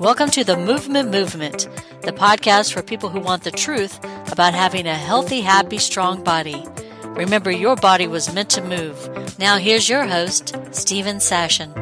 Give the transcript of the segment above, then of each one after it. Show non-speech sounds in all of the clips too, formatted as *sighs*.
Welcome to the Movement Movement, the podcast for people who want the truth about having a healthy, happy, strong body. Remember, your body was meant to move. Now, here's your host, Steven Sashen.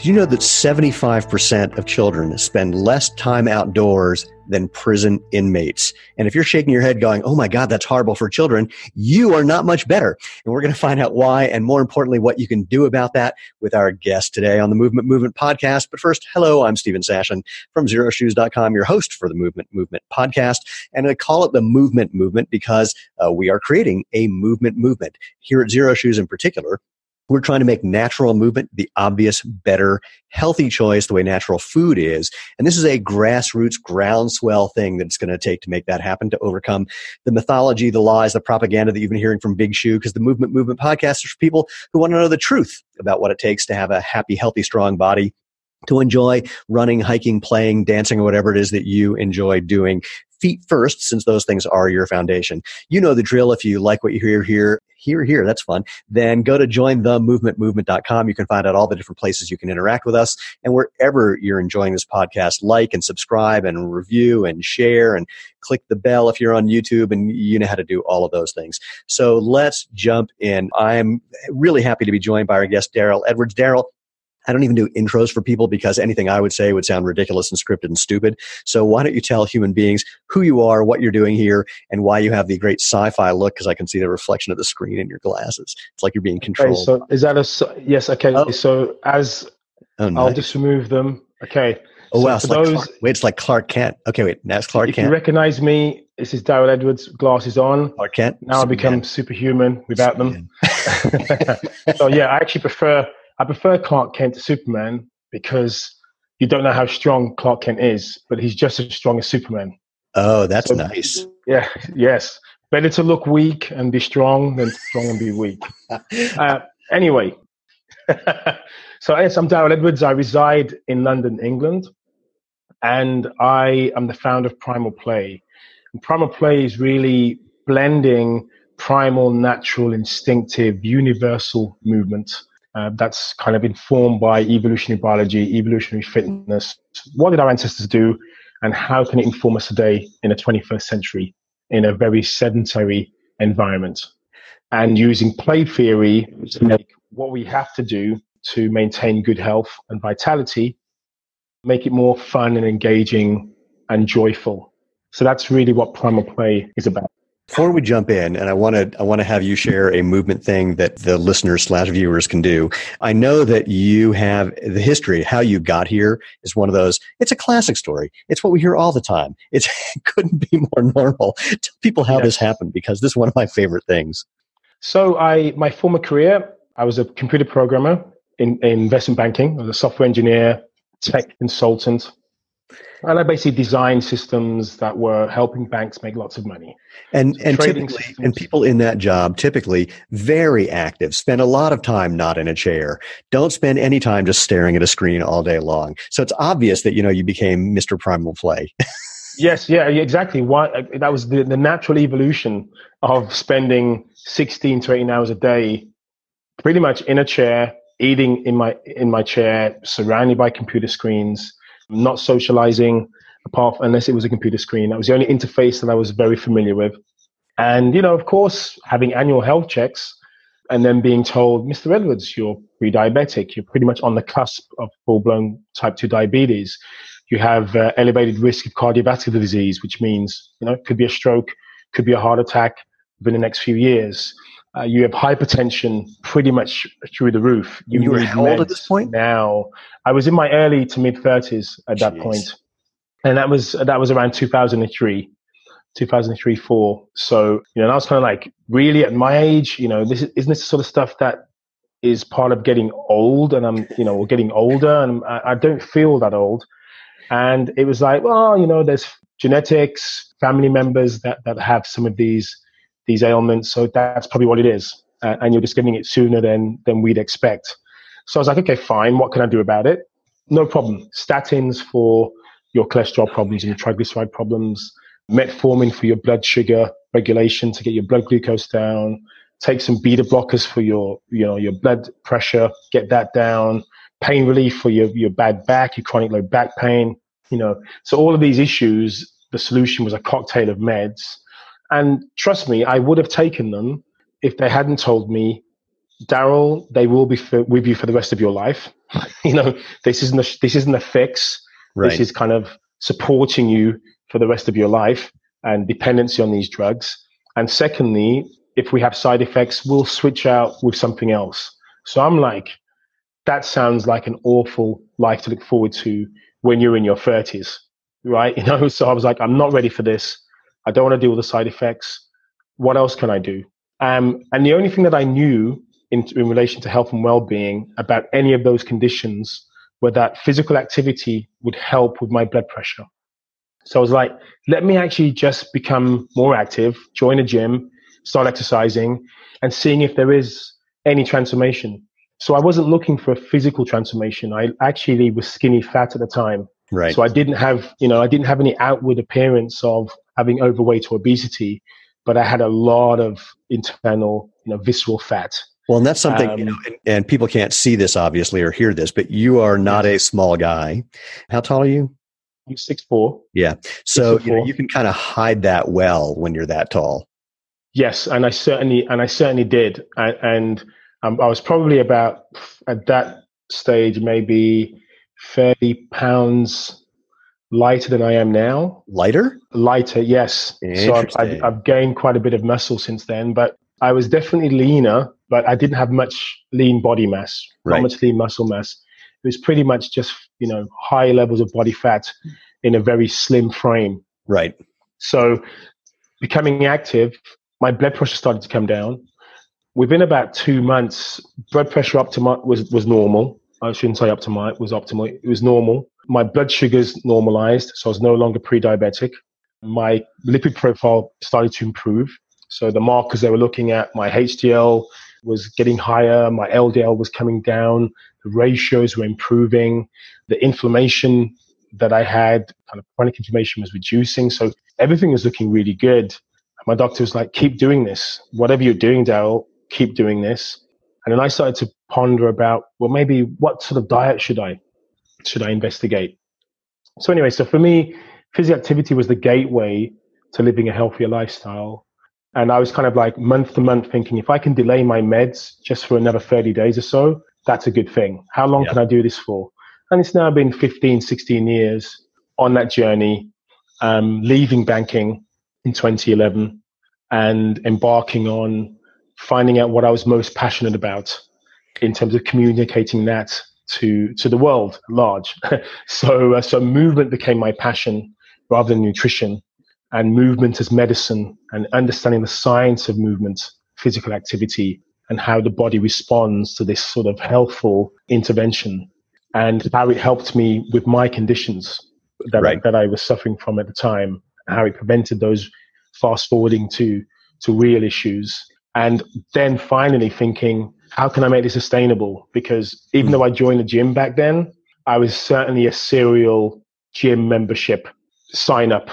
Do you know that 75% of children spend less time outdoors than prison inmates? And if you're shaking your head going, oh my God, that's horrible for children, you are not much better. And we're going to find out why and more importantly, what you can do about that with our guest today on the Movement Movement podcast. But first, hello, I'm Steven Sashen from XeroShoes.com, your host for the Movement Movement podcast. And I call it the Movement Movement because uh, we are creating a movement movement here at Xero Shoes in particular. We're trying to make natural movement the obvious, better, healthy choice, the way natural food is. And this is a grassroots, groundswell thing that it's going to take to make that happen, to overcome the mythology, the lies, the propaganda that you've been hearing from Big Shoe, because the Movement Movement podcast is for people who want to know the truth about what it takes to have a happy, healthy, strong body to enjoy running, hiking, playing, dancing, or whatever it is that you enjoy doing feet first, since those things are your foundation. You know the drill. If you like what you hear here, here, here, that's fun. Then go to jointhemovementmovement.com. You can find out all the different places you can interact with us. And wherever you're enjoying this podcast, like and subscribe and review and share and click the bell if you're on YouTube and you know how to do all of those things. So let's jump in. I'm really happy to be joined by our guest, Darryl Edwards. Darryl, I don't even do intros for people because anything I would say would sound ridiculous and scripted and stupid. So why don't you tell human beings who you are, what you're doing here, and why you have the great sci-fi look? Because I can see the reflection of the screen in your glasses. It's like you're being controlled. Okay, so is that a yes? Okay, oh. so as oh, nice. I'll just remove them. Okay. Oh so wow! It's like Clark, wait, it's like Clark Kent. Okay, wait, now that's Clark if Kent. you recognize me, this is Darryl Edwards. Glasses on. Clark Kent. Now Superman. I become superhuman without Superman. them. *laughs* so yeah, I actually prefer I prefer Clark Kent to Superman because you don't know how strong Clark Kent is, but he's just as strong as Superman. Oh, that's so, nice. Yeah, yes. Better to look weak and be strong than strong and be weak. *laughs* uh, anyway, *laughs* so yes, I'm Darryl Edwards. I reside in London, England, and I am the founder of Primal Play. And Primal Play is really blending primal, natural, instinctive, universal movement uh, that's kind of informed by evolutionary biology, evolutionary fitness. What did our ancestors do, and how can it inform us today in the 21st century in a very sedentary environment? And using play theory to make what we have to do to maintain good health and vitality, make it more fun and engaging and joyful. So that's really what primal play is about. Before we jump in, and I want to I want to have you share a movement thing that the listeners slash viewers can do. I know that you have the history, how you got here is one of those. It's a classic story. It's what we hear all the time. It's, *laughs* it couldn't be more normal. Tell people how yes. this happened because this is one of my favorite things. So I my former career, I was a computer programmer in, in investment banking. I was a software engineer, tech consultant, and I basically designed systems that were helping banks make lots of money. And so and typically, systems. and people in that job typically very active, spend a lot of time not in a chair. Don't spend any time just staring at a screen all day long. So it's obvious that you know you became Mr. Primal Play. *laughs* yes, yeah, exactly. Why uh, that was the, the natural evolution of spending 16 to 18 hours a day, pretty much in a chair, eating in my in my chair, surrounded by computer screens not socializing apart unless it was a computer screen. That was the only interface that I was very familiar with. And, you know, of course, having annual health checks and then being told, Mr. Edwards, you're pre-diabetic. You're pretty much on the cusp of full-blown type 2 diabetes. You have uh, elevated risk of cardiovascular disease, which means, you know, it could be a stroke, could be a heart attack within the next few years. Uh, you have hypertension pretty much through the roof. You, you were how old at this point? Now, I was in my early to mid thirties at that point, and that was that was around 2003, 2003 four. So you know, I was kind of like, really, at my age, you know, this is, isn't this the sort of stuff that is part of getting old, and I'm you know, getting older, and I, I don't feel that old. And it was like, well, you know, there's genetics, family members that that have some of these these ailments. So that's probably what it is. Uh, and you're just getting it sooner than, than we'd expect. So I was like, okay, fine. What can I do about it? No problem. Statins for your cholesterol problems and your triglyceride problems, metformin for your blood sugar regulation to get your blood glucose down, take some beta blockers for your, you know, your blood pressure, get that down, pain relief for your, your bad back, your chronic low back pain, you know. So all of these issues, the solution was a cocktail of meds. And trust me, I would have taken them if they hadn't told me, Darryl, they will be for, with you for the rest of your life. *laughs* you know, this isn't a, this isn't a fix. Right. This is kind of supporting you for the rest of your life and dependency on these drugs. And secondly, if we have side effects, we'll switch out with something else. So I'm like, that sounds like an awful life to look forward to when you're in your 30s, right? *laughs* You know, so I was like, I'm not ready for this. I don't want to deal with the side effects. What else can I do? Um, and the only thing that I knew in, in relation to health and well-being about any of those conditions were that physical activity would help with my blood pressure. So I was like, let me actually just become more active, join a gym, start exercising, and seeing if there is any transformation. So I wasn't looking for a physical transformation. I actually was skinny fat at the time. Right. So I didn't have, you know, I didn't have any outward appearance of having overweight or obesity, but I had a lot of internal, you know, visceral fat. Well, and that's something, um, you know, and, and, people can't see this obviously or hear this, but you are not a small guy. How tall are you? I'm six four. Yeah. So you, know, you can kind of hide that well when you're that tall. Yes, and I certainly and I certainly did, and, and um, I was probably about at that stage maybe thirty pounds lighter than I am now. Lighter? Lighter, yes. So I've, I've, I've gained quite a bit of muscle since then, but I was definitely leaner, but I didn't have much lean body mass, right. not much lean muscle mass. It was pretty much just, you know, high levels of body fat in a very slim frame. Right. So becoming active, my blood pressure started to come down. Within about two months, blood pressure up to my, was, was normal. I shouldn't say up to my, it was optimal. It was normal. My blood sugars normalized, so I was no longer pre-diabetic. My lipid profile started to improve. So the markers they were looking at, my HDL was getting higher, my LDL was coming down, the ratios were improving, the inflammation that I had, kind of chronic inflammation was reducing. So everything was looking really good. My doctor was like, keep doing this. Whatever you're doing, Darryl, keep doing this. And then I started to ponder about, well, maybe what sort of diet should I, should I investigate? So anyway, so for me, physical activity was the gateway to living a healthier lifestyle. And I was kind of like month to month thinking, if I can delay my meds just for another 30 days or so, that's a good thing. How long yeah. can I do this for? And it's now been 15, 16 years on that journey, um, leaving banking in 2011 and embarking on finding out what I was most passionate about in terms of communicating that to to the world at large. *laughs* so uh, so movement became my passion rather than nutrition, and movement as medicine and understanding the science of movement, physical activity, and how the body responds to this sort of healthful intervention and how it helped me with my conditions that, right. I, that I was suffering from at the time, how it prevented those fast forwarding to, to real issues. And then finally thinking, how can I make this sustainable? Because even though I joined the gym back then, I was certainly a serial gym membership sign up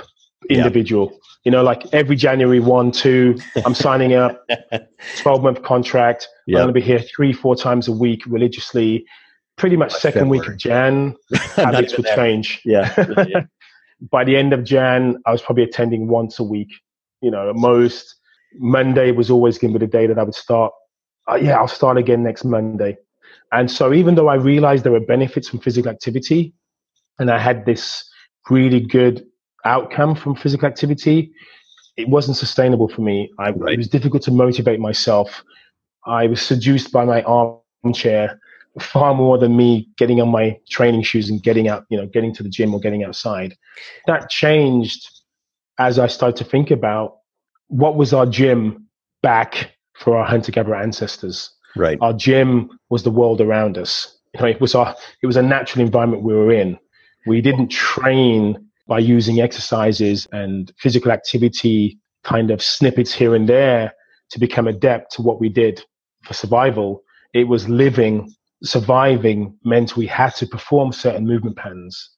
individual. You know, like every January 1, 2, I'm signing up, *laughs* 12 month contract. Yep. I'm going to be here three, four times a week religiously. Pretty much That's second week of Jan, *laughs* habits would change. Yeah. *laughs* yeah. By the end of Jan, I was probably attending once a week. You know, at most. Monday was always going to be the day that I would start. Uh, yeah, I'll start again next Monday. And so, even though I realized there were benefits from physical activity, and I had this really good outcome from physical activity, it wasn't sustainable for me. I, right. It was difficult to motivate myself. I was seduced by my armchair far more than me getting on my training shoes and getting out, you know, getting to the gym or getting outside. That changed as I started to think about what was our gym back for our hunter gatherer ancestors. Right. Our gym was the world around us. You know, it was our, it was a natural environment we were in. We didn't train by using exercises and physical activity kind of snippets here and there to become adept to what we did for survival. It was living, surviving meant we had to perform certain movement patterns.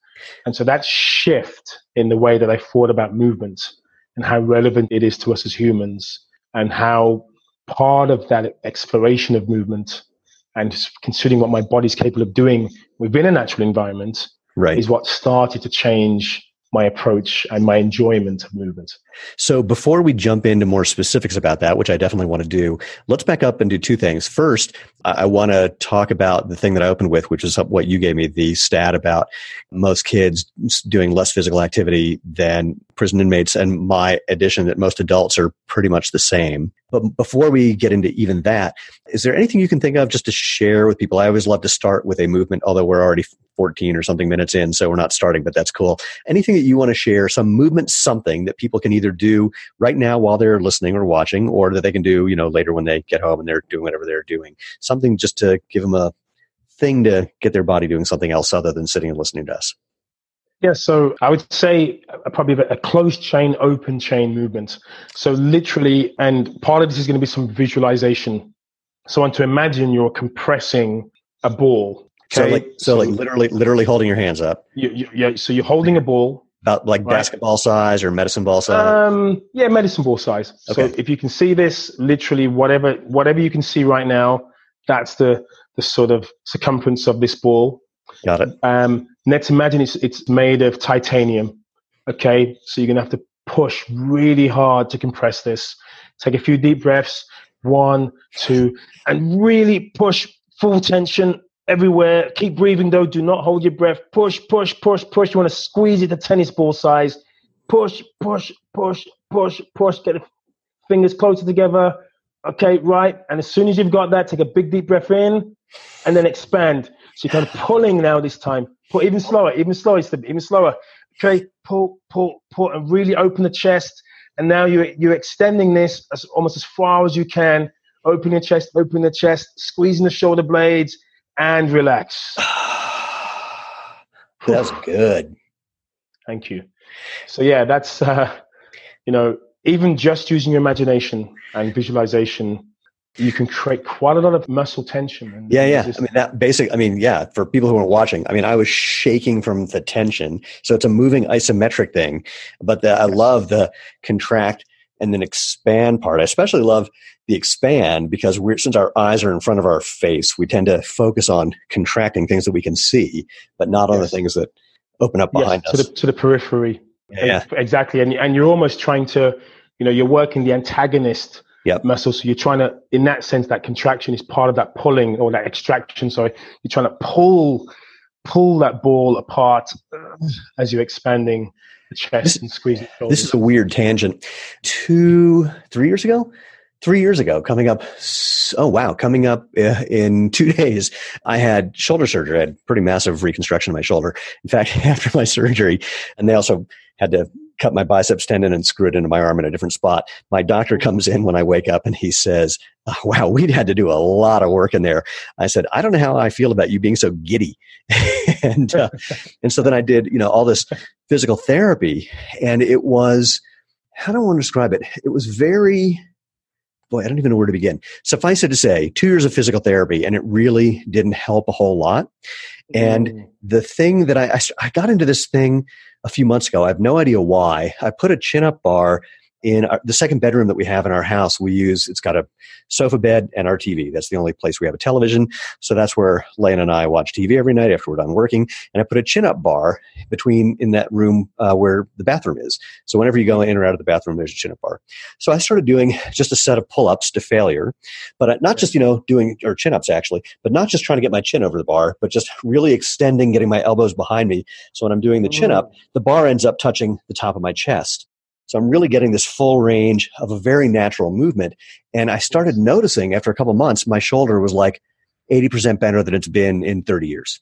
And so that shift in the way that I thought about movement and how relevant it is to us as humans and how part of that exploration of movement and considering what my body's capable of doing within a natural environment right. is what started to change my approach and my enjoyment of movement. So before we jump into more specifics about that, which I definitely want to do, let's back up and do two things. First, I want to talk about the thing that I opened with, which is what you gave me, the stat about most kids doing less physical activity than prison inmates, and my addition that most adults are pretty much the same. But before we get into even that, is there anything you can think of just to share with people? I always love to start with a movement, although we're already 14 or something minutes in, so we're not starting, but that's cool. Anything that you want to share, some movement, something that people can either do right now while they're listening or watching, or that they can do, you know, later when they get home and they're doing whatever they're doing. Something just to give them a thing to get their body doing something else other than sitting and listening to us. Yeah, so I would say probably a closed chain, open chain movement. So literally, and part of this is going to be some visualization. So I want to imagine you're compressing a ball. Okay? So like, so, so like literally, literally holding your hands up. You, you, yeah. So you're holding a ball. About like right? basketball size or medicine ball size. Um, yeah, medicine ball size. Okay. So if you can see this, literally whatever whatever you can see right now, that's the the sort of circumference of this ball. Got it. Um, let's imagine it's it's made of titanium. Okay, so you're gonna have to push really hard to compress this. Take a few deep breaths. One, two, and really push full tension everywhere. Keep breathing though. Do not hold your breath. Push, push, push, push. You want to squeeze it to tennis ball size. Push, push, push, push, push. Get the fingers closer together. Okay, right. And as soon as you've got that, take a big deep breath in and then expand. So you're kind of pulling now this time. Pull even slower, even slower, even slower. Okay, pull, pull, pull, and really open the chest. And now you're, you're extending this as almost as far as you can. Open your chest, open the chest, squeezing the shoulder blades, and relax. *sighs* that's good. Thank you. So yeah, that's uh, you know even just using your imagination and visualization you can create quite a lot of muscle tension. yeah, yeah. I mean, that basic, I mean, yeah, for people who are watching, I mean, I was shaking from the tension. So it's a moving isometric thing. But the, I love the contract and then expand part. I especially love the expand because we're, since our eyes are in front of our face, we tend to focus on contracting things that we can see, but not on the things that open up behind yes, us. To the, to the periphery. Yeah. Exactly. And, and you're almost trying to, you know, you're working the antagonist yep. muscle. So you're trying to, in that sense, that contraction is part of that pulling or that extraction. Sorry, you're trying to pull, pull that ball apart as you're expanding the chest this, and squeezing. This is a weird tangent. Two, three years ago, three years ago, coming up. Oh wow, coming up uh, in two *laughs* days, I had shoulder surgery. I had pretty massive reconstruction of my shoulder. In fact, *laughs* after my surgery, and they also had to cut my biceps tendon and screw it into my arm in a different spot. My doctor comes in when I wake up and he says, oh, "Wow, we had to do a lot of work in there." I said, "I don't know how I feel about you being so giddy," *laughs* and uh, and so then I did, you know, all this physical therapy, and it was how do I want to describe it? It was very boy, I don't even know where to begin. Suffice it to say, two years of physical therapy, and it really didn't help a whole lot. And mm. the thing that I, I, I got into this thing a few months ago. I have no idea why. I put a chin up bar in our, the second bedroom that we have in our house, we use it's got a sofa bed and our TV. That's the only place we have a television. So that's where Lane and I watch TV every night after we're done working. And I put a chin up bar between in that room uh, where the bathroom is. So whenever you go in or out of the bathroom, there's a chin up bar. So I started doing just a set of pull ups to failure, but not just you know doing or chin ups actually, but not just trying to get my chin over the bar, but just really extending, getting my elbows behind me. So when I'm doing the chin up, the bar ends up touching the top of my chest. So I'm really getting this full range of a very natural movement. And I started noticing after a couple months, my shoulder was like 80% better than it's been in 30 years.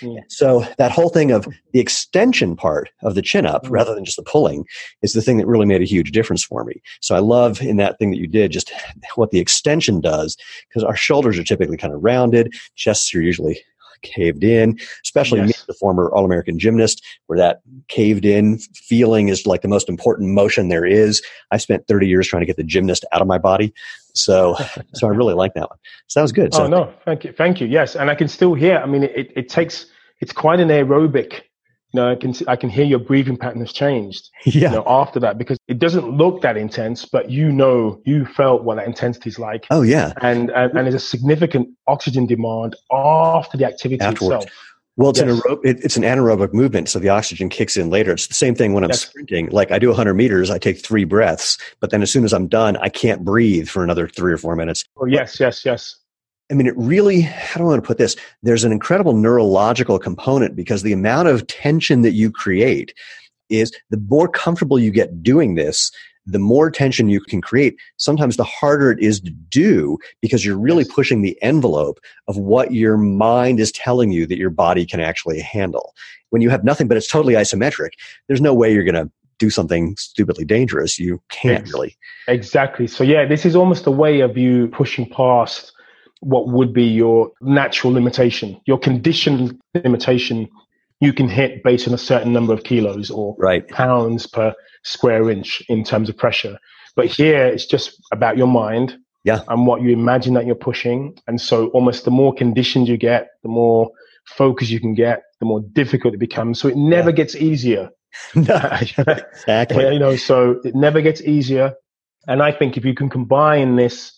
Mm. So that whole thing of the extension part of the chin up mm. rather than just the pulling is the thing that really made a huge difference for me. So I love in that thing that you did just what the extension does because our shoulders are typically kind of rounded, chests are usually caved in, especially yes. me, the former All American gymnast, where that caved in feeling is like the most important motion there is. I spent 30 years trying to get the gymnast out of my body. So, *laughs* so I really like that one. So that was good. So, oh, no, thank you. Thank you. Yes. And I can still hear, I mean, it, it takes, it's quite an aerobic you know, I can I can hear your breathing pattern has changed. *laughs* Yeah. You know, after that, because it doesn't look that intense, but you know, you felt what that intensity is like. Oh yeah. And, and and there's a significant oxygen demand after the activity Afterwards. itself. Well, it's an Yes. aerob- it, it's an anaerobic movement, so the oxygen kicks in later. It's the same thing when I'm Yes. sprinting. Like I do 100 meters, I take three breaths, but then as soon as I'm done, I can't breathe for another three or four minutes. Oh yes, yes, yes. I mean, it really, how do I want to put this? There's an incredible neurological component because the amount of tension that you create is the more comfortable you get doing this, the more tension you can create. Sometimes the harder it is to do because you're really Yes. pushing the envelope of what your mind is telling you that your body can actually handle. When you have nothing, but it's totally isometric, there's no way you're going to do something stupidly dangerous. You can't Yes. really. Exactly. So yeah, this is almost a way of you pushing past what would be your natural limitation, your conditioned limitation you can hit based on a certain number of kilos or Right. pounds per square inch in terms of pressure. But here it's just about your mind Yeah. and what you imagine that you're pushing. And so almost the more conditioned you get, the more focus you can get, the more difficult it becomes. So it never Yeah. gets easier. *laughs* Exactly. You know, so it never gets easier. And I think if you can combine this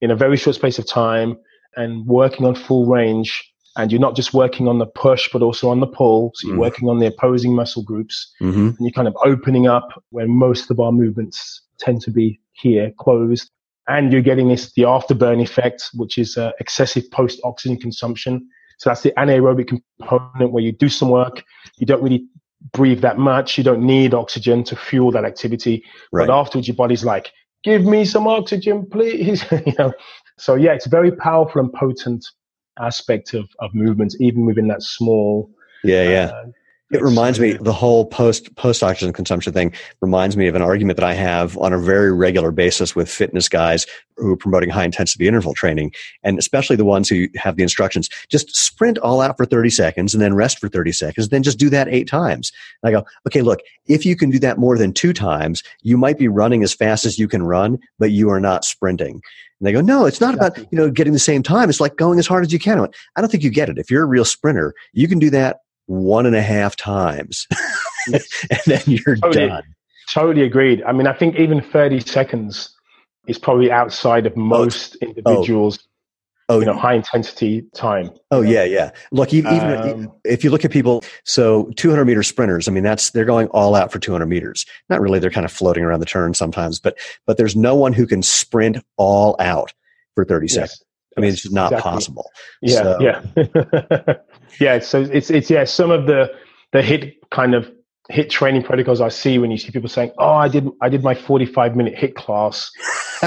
in a very short space of time and working on full range, and you're not just working on the push, but also on the pull, so you're Mhm. working on the opposing muscle groups, hmm and you're kind of opening up where most of our movements tend to be here, closed. And you're getting this, the afterburn effect, which is uh, excessive post oxygen consumption. So that's the anaerobic component where you do some work, you don't really breathe that much, you don't need oxygen to fuel that activity. Right. But afterwards, your body's like, give me some oxygen, please. *laughs* you know, so yeah, it's a very powerful and potent aspect of, of movements, even within that small. Yeah, yeah. uh, It reminds me the whole post post oxygen consumption thing reminds me of an argument that I have on a very regular basis with fitness guys who are promoting high intensity interval training, and especially the ones who have the instructions just sprint all out for 30 seconds and then rest for 30 seconds, then just do that eight times. And I go, okay, look, if you can do that more than two times, you might be running as fast as you can run, but you are not sprinting. And they go, no, it's not about you know getting the same time. It's like going as hard as you can. I went, I don't think you get it. If you're a real sprinter, you can do that one and a half times, *laughs* and then you're Totally. done. Totally agreed. I mean, I think even 30 seconds is probably outside of most individuals, Oh, you know, high intensity time. oh yeah, yeah. Look, even Um, if you look at people, so 200 meter sprinters, I mean, that's they're going all out for 200 meters. Not really; they're kind of floating around the turn sometimes, but but there's no one who can sprint all out for 30 seconds. I mean, it's just not exactly. possible. Yeah, So- yeah, *laughs* yeah. So it's it's yeah. Some of the the HIIT kind of HIIT training protocols I see when you see people saying, "Oh, I did I did my forty five minute HIIT class,"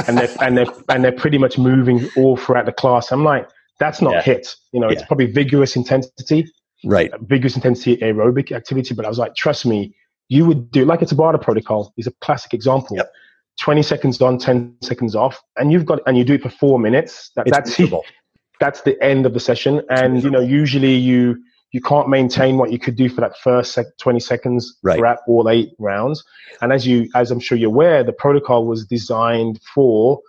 and they're and they're and they're pretty much moving all throughout the class. I'm like, that's not Yeah. HIIT. You know, it's probably vigorous intensity, Right. vigorous intensity aerobic activity. But I was like, trust me, you would do like a Tabata protocol is a classic example. Yep. 20 seconds on, 10 seconds off, and you've got and you do it for four minutes. That, It's that's miserable. *laughs* that's the end of the session. And you know, usually you you can't maintain what you could do for that first sec- 20 seconds Right. throughout all eight rounds. And as you as I'm sure you're aware, the protocol was designed for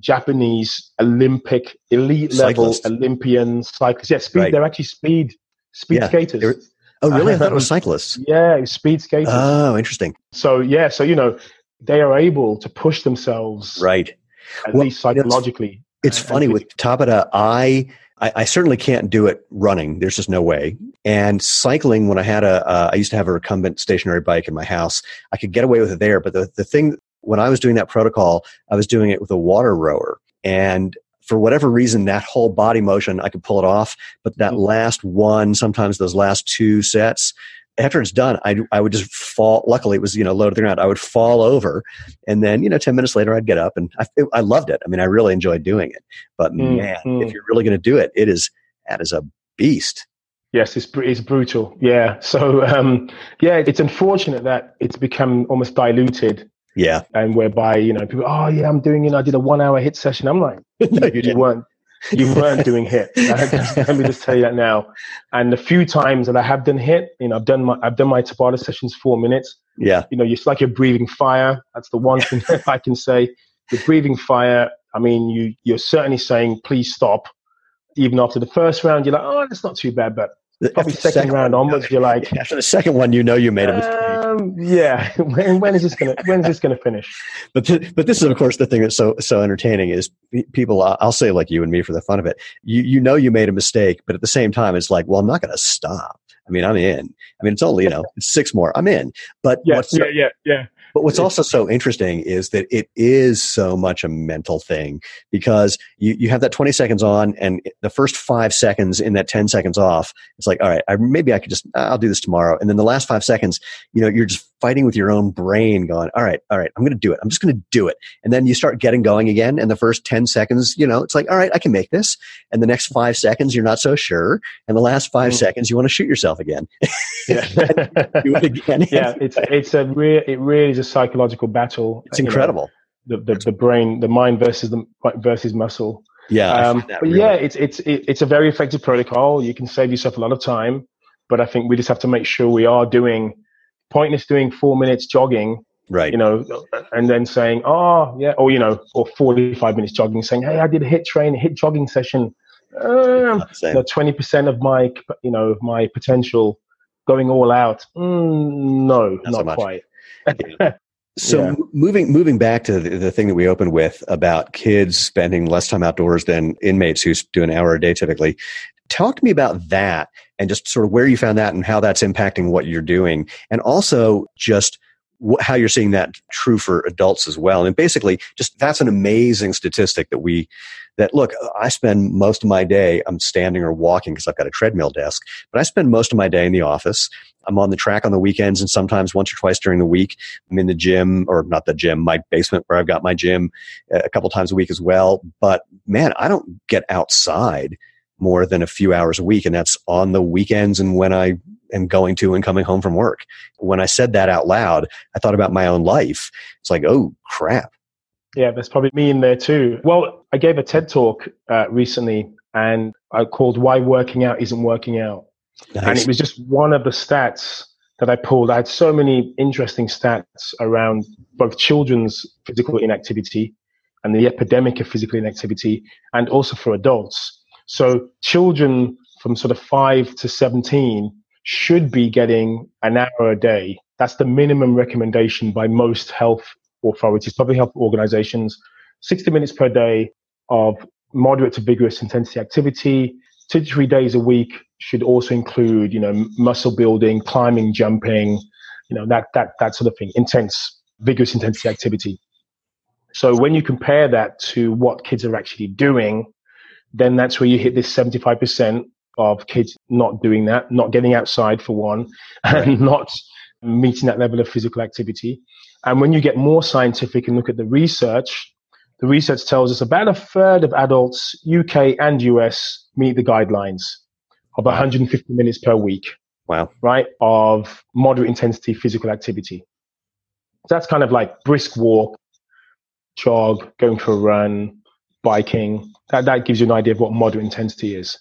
Japanese Olympic elite level Cyclists. Olympian cyclists. Yeah, speed. Right. They're actually speed speed Yeah, skaters. Oh, really? I thought it was *laughs* cyclists. Yeah, was speed skaters. Oh, interesting. so yeah, so you know, they are able to push themselves Right. at Well, least psychologically. It's Uh, funny and with Tabata, I, I I certainly can't do it running. There's just no way. And cycling, when I had a, uh, I used to have a recumbent stationary bike in my house. I could get away with it there, but the the thing when I was doing that protocol, I was doing it with a water rower, and for whatever reason, that whole body motion, I could pull it off. But that Mhm. last one, sometimes those last two sets, after it's done, I, I would just fall. Luckily, it was you know low to the ground. I would fall over, and then you know ten minutes later, I'd get up, and I, I loved it. I mean, I really enjoyed doing it. But Mm, man, mm. if you're really going to do it, it is that is a beast. Yes, it's it's brutal. Yeah. So um, yeah, it's unfortunate that it's become almost diluted, Yeah, and whereby you know people, oh yeah, I'm doing it. I did a one hour HIIT session. I'm like, *laughs* no, you *laughs* you weren't. You weren't doing HIIT. Let me just tell you that now. And the few times that I have done HIIT, you know, I've done my I've done my Tabata sessions four minutes. Yeah, You know, it's like you're breathing fire. That's the one thing *laughs* I can say. You're breathing fire. I mean, you you're certainly saying please stop. Even after the first round, you're like, oh, that's not too bad. But Probably second, second, round one, onwards, you're like *laughs* after the second one, you know you made a mistake. Um, yeah, *laughs* when, when is this gonna when is this gonna finish? But th- but this is of course the thing that's so so entertaining is people. I'll say like you and me for the fun of it. You you know you made a mistake, but at the same time, it's like, well, I'm not going to stop. I mean, I'm in. I mean, it's only you know *laughs* six more. I'm in. But yeah, yeah, yeah, yeah. But what's also so interesting is that it is so much a mental thing because you, you have that 20 seconds on and the first five seconds in that 10 seconds off, it's like, all right, I, maybe I could just, I'll do this tomorrow. And then the last five seconds, you know, you're just fighting with your own brain going, all right, all right, I'm going to do it. I'm just going to do it. And then you start getting going again. And the first 10 seconds, you know, it's like, all right, I can make this. And the next five seconds, you're not so sure. And the last 5 mm. seconds, you want to shoot yourself again. Yeah. *laughs* do it again. *laughs* yeah. It's, it's a real, it really is a psychological battle. It's incredible. Know, the, the, the brain, the mind versus the versus muscle. Yeah. Um, but really yeah, it's, it's, it's a very effective protocol. You can save yourself a lot of time, but I think we just have to make sure we are doing pointless doing four minutes jogging right you know and then saying oh yeah or you know or 45 minutes jogging saying hey i did a HIIT train a HIIT jogging session um, you know, 20% of my you know my potential going all out mm, no not, not so quite so yeah. moving moving back to the, the, thing that we opened with about kids spending less time outdoors than inmates who do an hour a day typically talk to me about that and just sort of where you found that and how that's impacting what you're doing. And also just how you're seeing that true for adults as well. And basically just that's an amazing statistic that we, that look, I spend most of my day, I'm standing or walking because I've got a treadmill desk, but I spend most of my day in the office. I'm on the track on the weekends and sometimes once or twice during the week. I'm in the gym or not the gym, my basement where I've got my gym a couple times a week as well. But man, I don't get outside more than a few hours a week. And that's on the weekends and when I am going to and coming home from work. When I said that out loud, I thought about my own life. It's like, oh, crap. Yeah, there's probably me in there too. Well, I gave a TED talk uh, recently and I called Why Working Out Isn't Working Out. Nice. And it was just one of the stats that I pulled. I had so many interesting stats around both children's physical inactivity and the epidemic of physical inactivity and also for adults. So children from sort of five to 17 should be getting an hour a day. That's the minimum recommendation by most health authorities, public health organizations. 60 minutes per day of moderate to vigorous intensity activity. Two to three days a week should also include, you know, muscle building, climbing, jumping, you know, that, that, that sort of thing, intense, vigorous intensity activity. So when you compare that to what kids are actually doing, then that's where you hit this 75% of kids not doing that, not getting outside for one, and not meeting that level of physical activity. And when you get more scientific and look at the research, the research tells us about a third of adults, UK and US, meet the guidelines of 150 minutes per week. Wow. Right? Of moderate intensity physical activity. So that's kind of like brisk walk, jog, going for a run, biking. That, that gives you an idea of what moderate intensity is.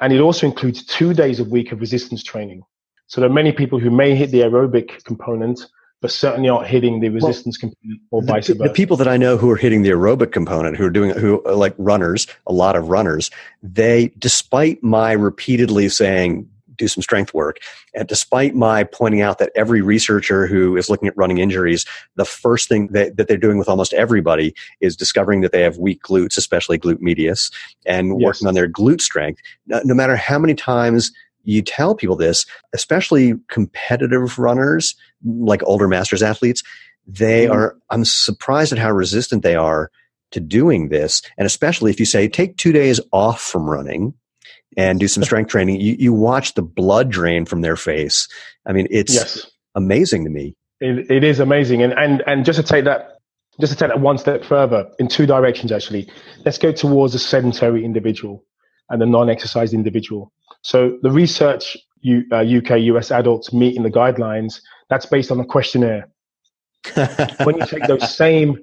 And it also includes two days a week of resistance training. So there are many people who may hit the aerobic component, but certainly aren't hitting the resistance well, component or vice the, versa. The people that I know who are hitting the aerobic component, who are doing, who are like runners, a lot of runners, they, despite my repeatedly saying, do some strength work. And despite my pointing out that every researcher who is looking at running injuries, the first thing that, that they're doing with almost everybody is discovering that they have weak glutes, especially glute medius, and yes. working on their glute strength. No, no matter how many times you tell people this, especially competitive runners, like older masters athletes, they mm-hmm. are, I'm surprised at how resistant they are to doing this. And especially if you say, take two days off from running, and do some strength training, you, you watch the blood drain from their face. I mean, it's yes. amazing to me. It, it is amazing. And, and, and just to take that, just to take that one step further in two directions, actually, let's go towards the sedentary individual and the non-exercised individual. So the research U, uh, UK, US adults meet in the guidelines, that's based on a questionnaire. *laughs* when you take those same,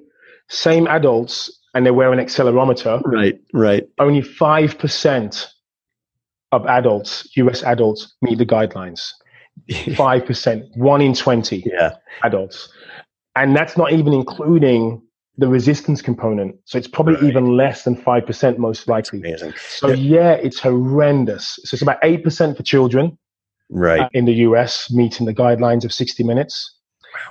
same adults and they wear an accelerometer, right, right. Only 5% of adults, US adults, meet the guidelines. *laughs* 5%, one in 20 yeah. adults. And that's not even including the resistance component. So it's probably Right. even less than 5% most likely. Amazing. So yeah, it's horrendous. So it's about 8% for children Right. uh, in the US meeting the guidelines of 60 minutes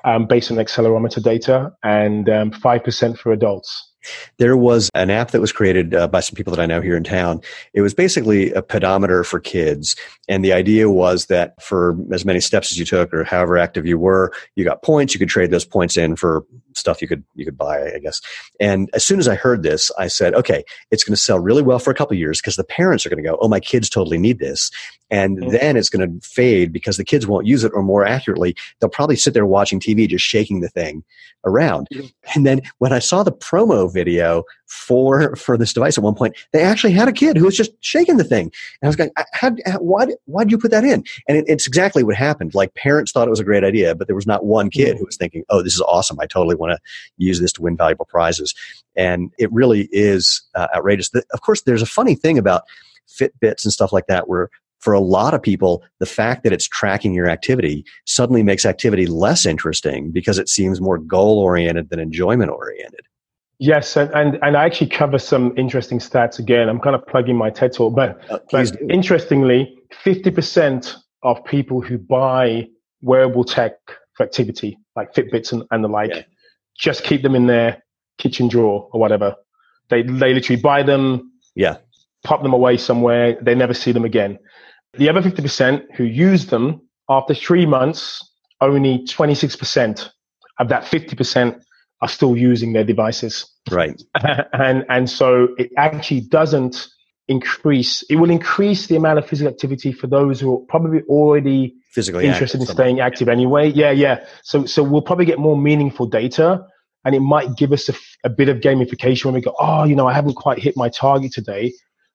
um, based on accelerometer data and um, 5% for adults. There was an app that was created uh, by some people that I know here in town. It was basically a pedometer for kids. And the idea was that for as many steps as you took or however active you were, you got points. You could trade those points in for stuff you could, you could buy, I guess. And as soon as I heard this, I said, okay, it's going to sell really well for a couple of years because the parents are going to go, oh, my kids totally need this. And Mhm. then it's going to fade because the kids won't use it or more accurately, they'll probably sit there watching TV, just shaking the thing around. And then when I saw the promo video for for this device at one point, they actually had a kid who was just shaking the thing. And I was going, how, how, why, why did you put that in? And it, it's exactly what happened. Like parents thought it was a great idea, but there was not one kid who was thinking, oh, this is awesome. I totally want to use this to win valuable prizes. And it really is uh, outrageous. The, of course, there's a funny thing about Fitbits and stuff like that where for a lot of people, the fact that it's tracking your activity suddenly makes activity less interesting because it seems more goal oriented than enjoyment oriented. Yes, and, and, and I actually cover some interesting stats again. I'm kind of plugging my TED talk, but, Uh, but do. interestingly, 50% of people who buy wearable tech for activity, like Fitbits and, and the like, Yeah. just keep them in their kitchen drawer or whatever. They, they literally buy them, Yeah. pop them away somewhere, they never see them again. The other 50% who use them after three months, only 26% of that 50% are still using their devices. Right. *laughs* and and so it actually doesn't increase it will increase the amount of physical activity for those who are probably already Physically interested in staying active anyway yeah yeah so so we'll probably get more meaningful data and it might give us a, f- a bit of gamification when we go oh you know i haven't quite hit my target today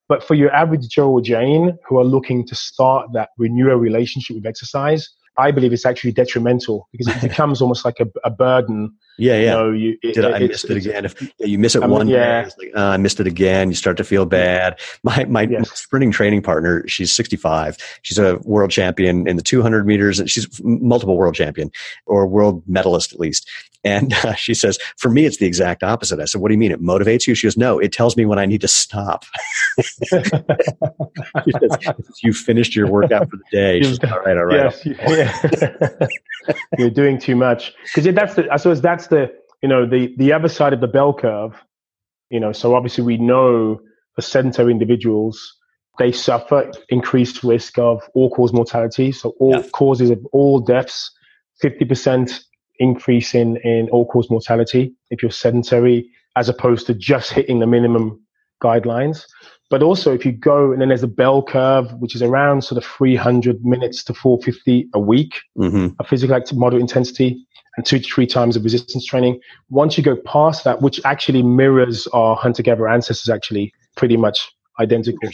but for your average joe or jane who are looking to start that renew a relationship with exercise i believe it's actually detrimental because it *laughs* becomes almost like a, a burden Yeah, yeah. know you it, Did I it's- missed it again? If yeah, you miss it I mean, one yeah. day, it's like, uh, I missed it again. You start to feel bad. My my Yes. sprinting training partner, she's 65. She's a world champion in the 200 meters, and she's multiple world champion or world medalist at least. And uh, *laughs* she says, for me, it's the exact opposite. I said, what do you mean? It motivates you? She goes, no, it tells me when I need to stop. *laughs* She says, you finished your workout for the day. *laughs* All right, all right. Yes, you- yeah. you're doing too much because that's the. I suppose that's the you know the the other side of the bell curve. You know, so obviously we know for sedentary individuals they suffer increased risk of all cause mortality. So all Yeah. causes of all deaths, fifty percent increase in in all cause mortality if you're sedentary, as opposed to just hitting the minimum guidelines. But also, if you go and then there's a bell curve, which is around sort of 300 minutes to 450 a week hmm of physical active moderate intensity and two to three times of resistance training. Once you go past that, which actually mirrors our hunter gatherer ancestors, actually pretty much identical.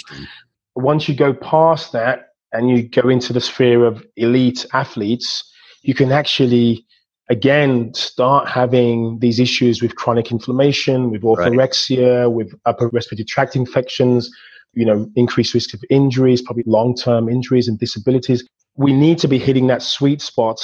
Once you go past that and you go into the sphere of elite athletes, you can actually again start having these issues with chronic inflammation, with Right. orthorexia, with upper respiratory tract infections, you know, increased risk of injuries, probably long-term injuries and disabilities. We need to be hitting that sweet spot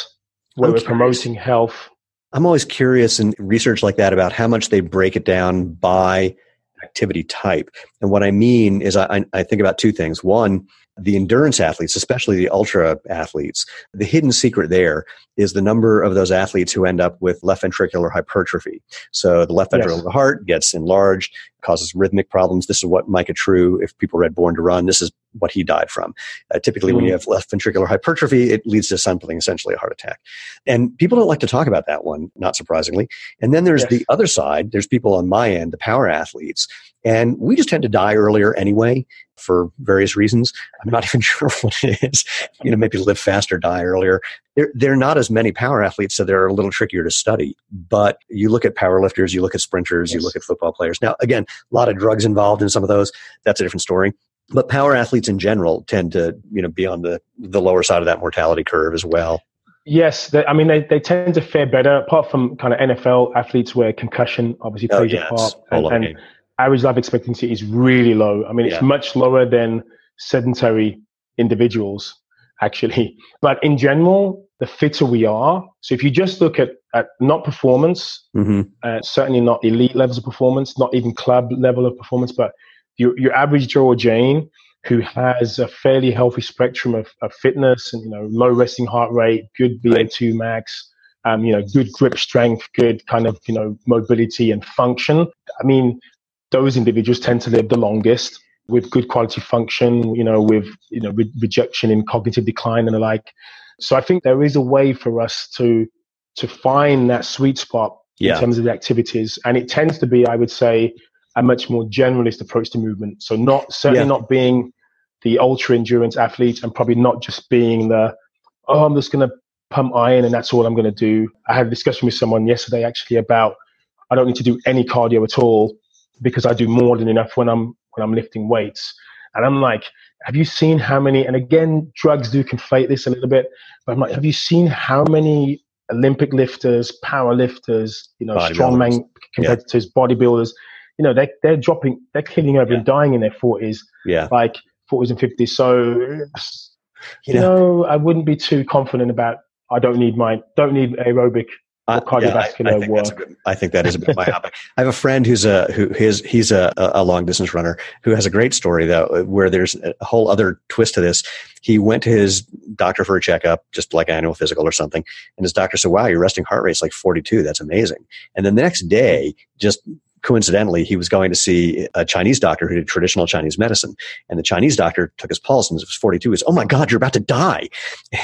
where I'm we're curious. promoting health. I'm always curious in research like that about how much they break it down by activity type. And what I mean is, I, I- I think about two things. One, the endurance athletes, especially the ultra athletes, the hidden secret there is the number of those athletes who end up with left ventricular hypertrophy. So the left Yes. ventricle of the heart gets enlarged, causes rhythmic problems. This is what Micah True, if people read Born to Run, this is what he died from. Uh, typically, when Mm. you have left ventricular hypertrophy, it leads to something essentially a heart attack. And people don't like to talk about that one, not surprisingly. And then there's Yes. the other side. There's people on my end, the power athletes, and we just tend to die earlier anyway for various reasons. I'm not *laughs* even sure what it is. You know, maybe live faster, die earlier. There, there are not as many power athletes, so they're a little trickier to study. But you look at power lifters, you look at sprinters, you look at football players. Now, again, a lot of drugs involved in some of those. That's a different story. But power athletes in general tend to, you know, be on the, the lower side of that mortality curve as well. Yes, they, I mean they, they tend to fare better, apart from kind of NFL athletes where concussion obviously Oh, plays yeah, a part, and, and. Average life expectancy is really low. I mean, it's Yeah. much lower than sedentary individuals. actually. *laughs* But in general, the fitter we are. So if you just look at, at not performance, mm-hmm. uh, certainly not elite levels of performance, not even club level of performance, but your, your average Joe or Jane who has a fairly healthy spectrum of, of fitness and, you know, low resting heart rate, good VO2 max, um, you know, good grip strength, good kind of, you know, mobility and function. I mean, those individuals tend to live the longest with good quality function, you know, with, you know, re- rejection in cognitive decline and the like. So I think there is a way for us to, to find that sweet spot yeah. in terms of the activities. And it tends to be, I would say, a much more generalist approach to movement. So not, certainly yeah. not being the ultra endurance athlete and probably not just being the, oh, I'm just going to pump iron and that's all I'm going to do. I had a discussion with someone yesterday actually about I don't need to do any cardio at all because I do more than enough when I'm when I'm lifting weights. And I'm like, have you seen how many? And again, drugs do conflate this a little bit. But I'm like, have you seen how many Olympic lifters, power lifters, you know, strongman competitors, yeah. bodybuilders? You know, they they're dropping, they're killing over yeah. and dying in their forties. Yeah, like forties and fifties. So, you know, I wouldn't be too confident about. I don't need my don't need aerobic uh, cardiovascular yeah, I, I, think work. Good, I think that is a bit *laughs* myopic. I have a friend who's a who his he's a, a long distance runner who has a great story though, where there's a whole other twist to this. He went to his doctor for a checkup, just like annual physical or something, and his doctor said, "Wow, your resting heart rate's like 42. That's amazing." And then the next day, just coincidentally, he was going to see a Chinese doctor who did traditional Chinese medicine. And the Chinese doctor took his pulse and it was 42. Is oh my God, you're about to die. *laughs*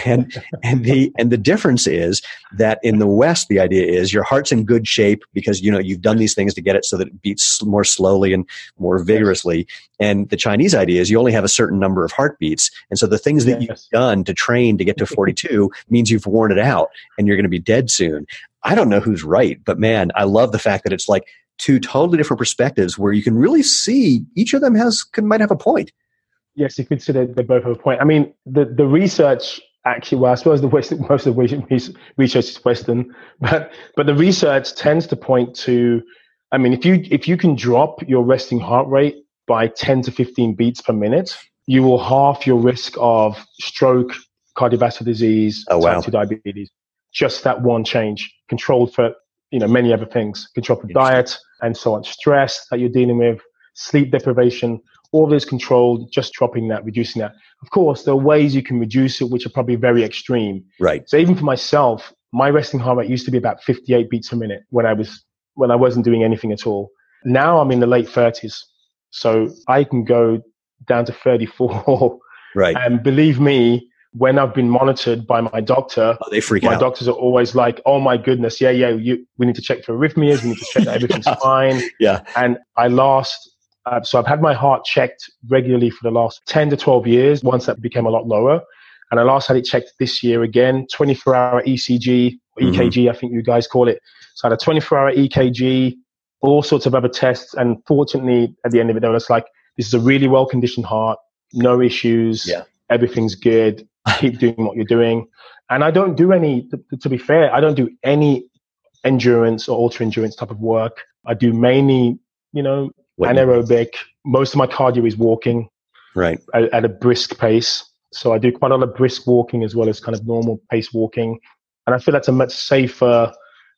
And, and the, and the difference is that in the West, the idea is your heart's in good shape because, you know, you've done these things to get it so that it beats more slowly and more vigorously. And the Chinese idea is you only have a certain number of heartbeats. And so the things that yes. you've done to train to get to 42 *laughs* means you've worn it out and you're going to be dead soon. I don't know who's right, but man, I love the fact that it's like two totally different perspectives where you can really see each of them has can, might have a point. Yes, you could say they, they both have a point. I mean, the, the research actually, well, I suppose the *laughs* West, most of the research is Western, *laughs* but but the research tends to point to, I mean, if you if you can drop your resting heart rate by 10 to 15 beats per minute, you will half your risk of stroke, cardiovascular disease, oh, wow. type 2 diabetes. Just that one change, controlled for you know many other things, controlled for diet, and so on. Stress that you're dealing with, sleep deprivation, all those controlled, just dropping that, reducing that. Of course, there are ways you can reduce it, which are probably very extreme. Right. So even for myself, my resting heart rate used to be about 58 beats a minute when I was when I wasn't doing anything at all. Now I'm in the late 30s, so I can go down to 34. Right. And believe me, when I've been monitored by my doctor, oh, they freak my out. doctors are always like, "Oh my goodness, yeah, yeah, you, we need to check for arrhythmias. We need to check that everything's *laughs* yeah. fine." Yeah. And I last, uh, so I've had my heart checked regularly for the last ten to twelve years. Once that became a lot lower, and I last had it checked this year again, twenty-four hour ECG, or EKG, mm-hmm. I think you guys call it. So I had a twenty-four hour EKG, all sorts of other tests, and fortunately, at the end of it, they was like, "This is a really well conditioned heart, no issues." Yeah everything's good keep doing what you're doing. And I don't do any, to, to be fair, I don't do any endurance or ultra endurance type of work. I do mainly, you know, anaerobic. Most of my cardio is walking, right, at, at, a brisk pace. So I do quite a lot of brisk walking as well as kind of normal pace walking, and I feel that's a much safer,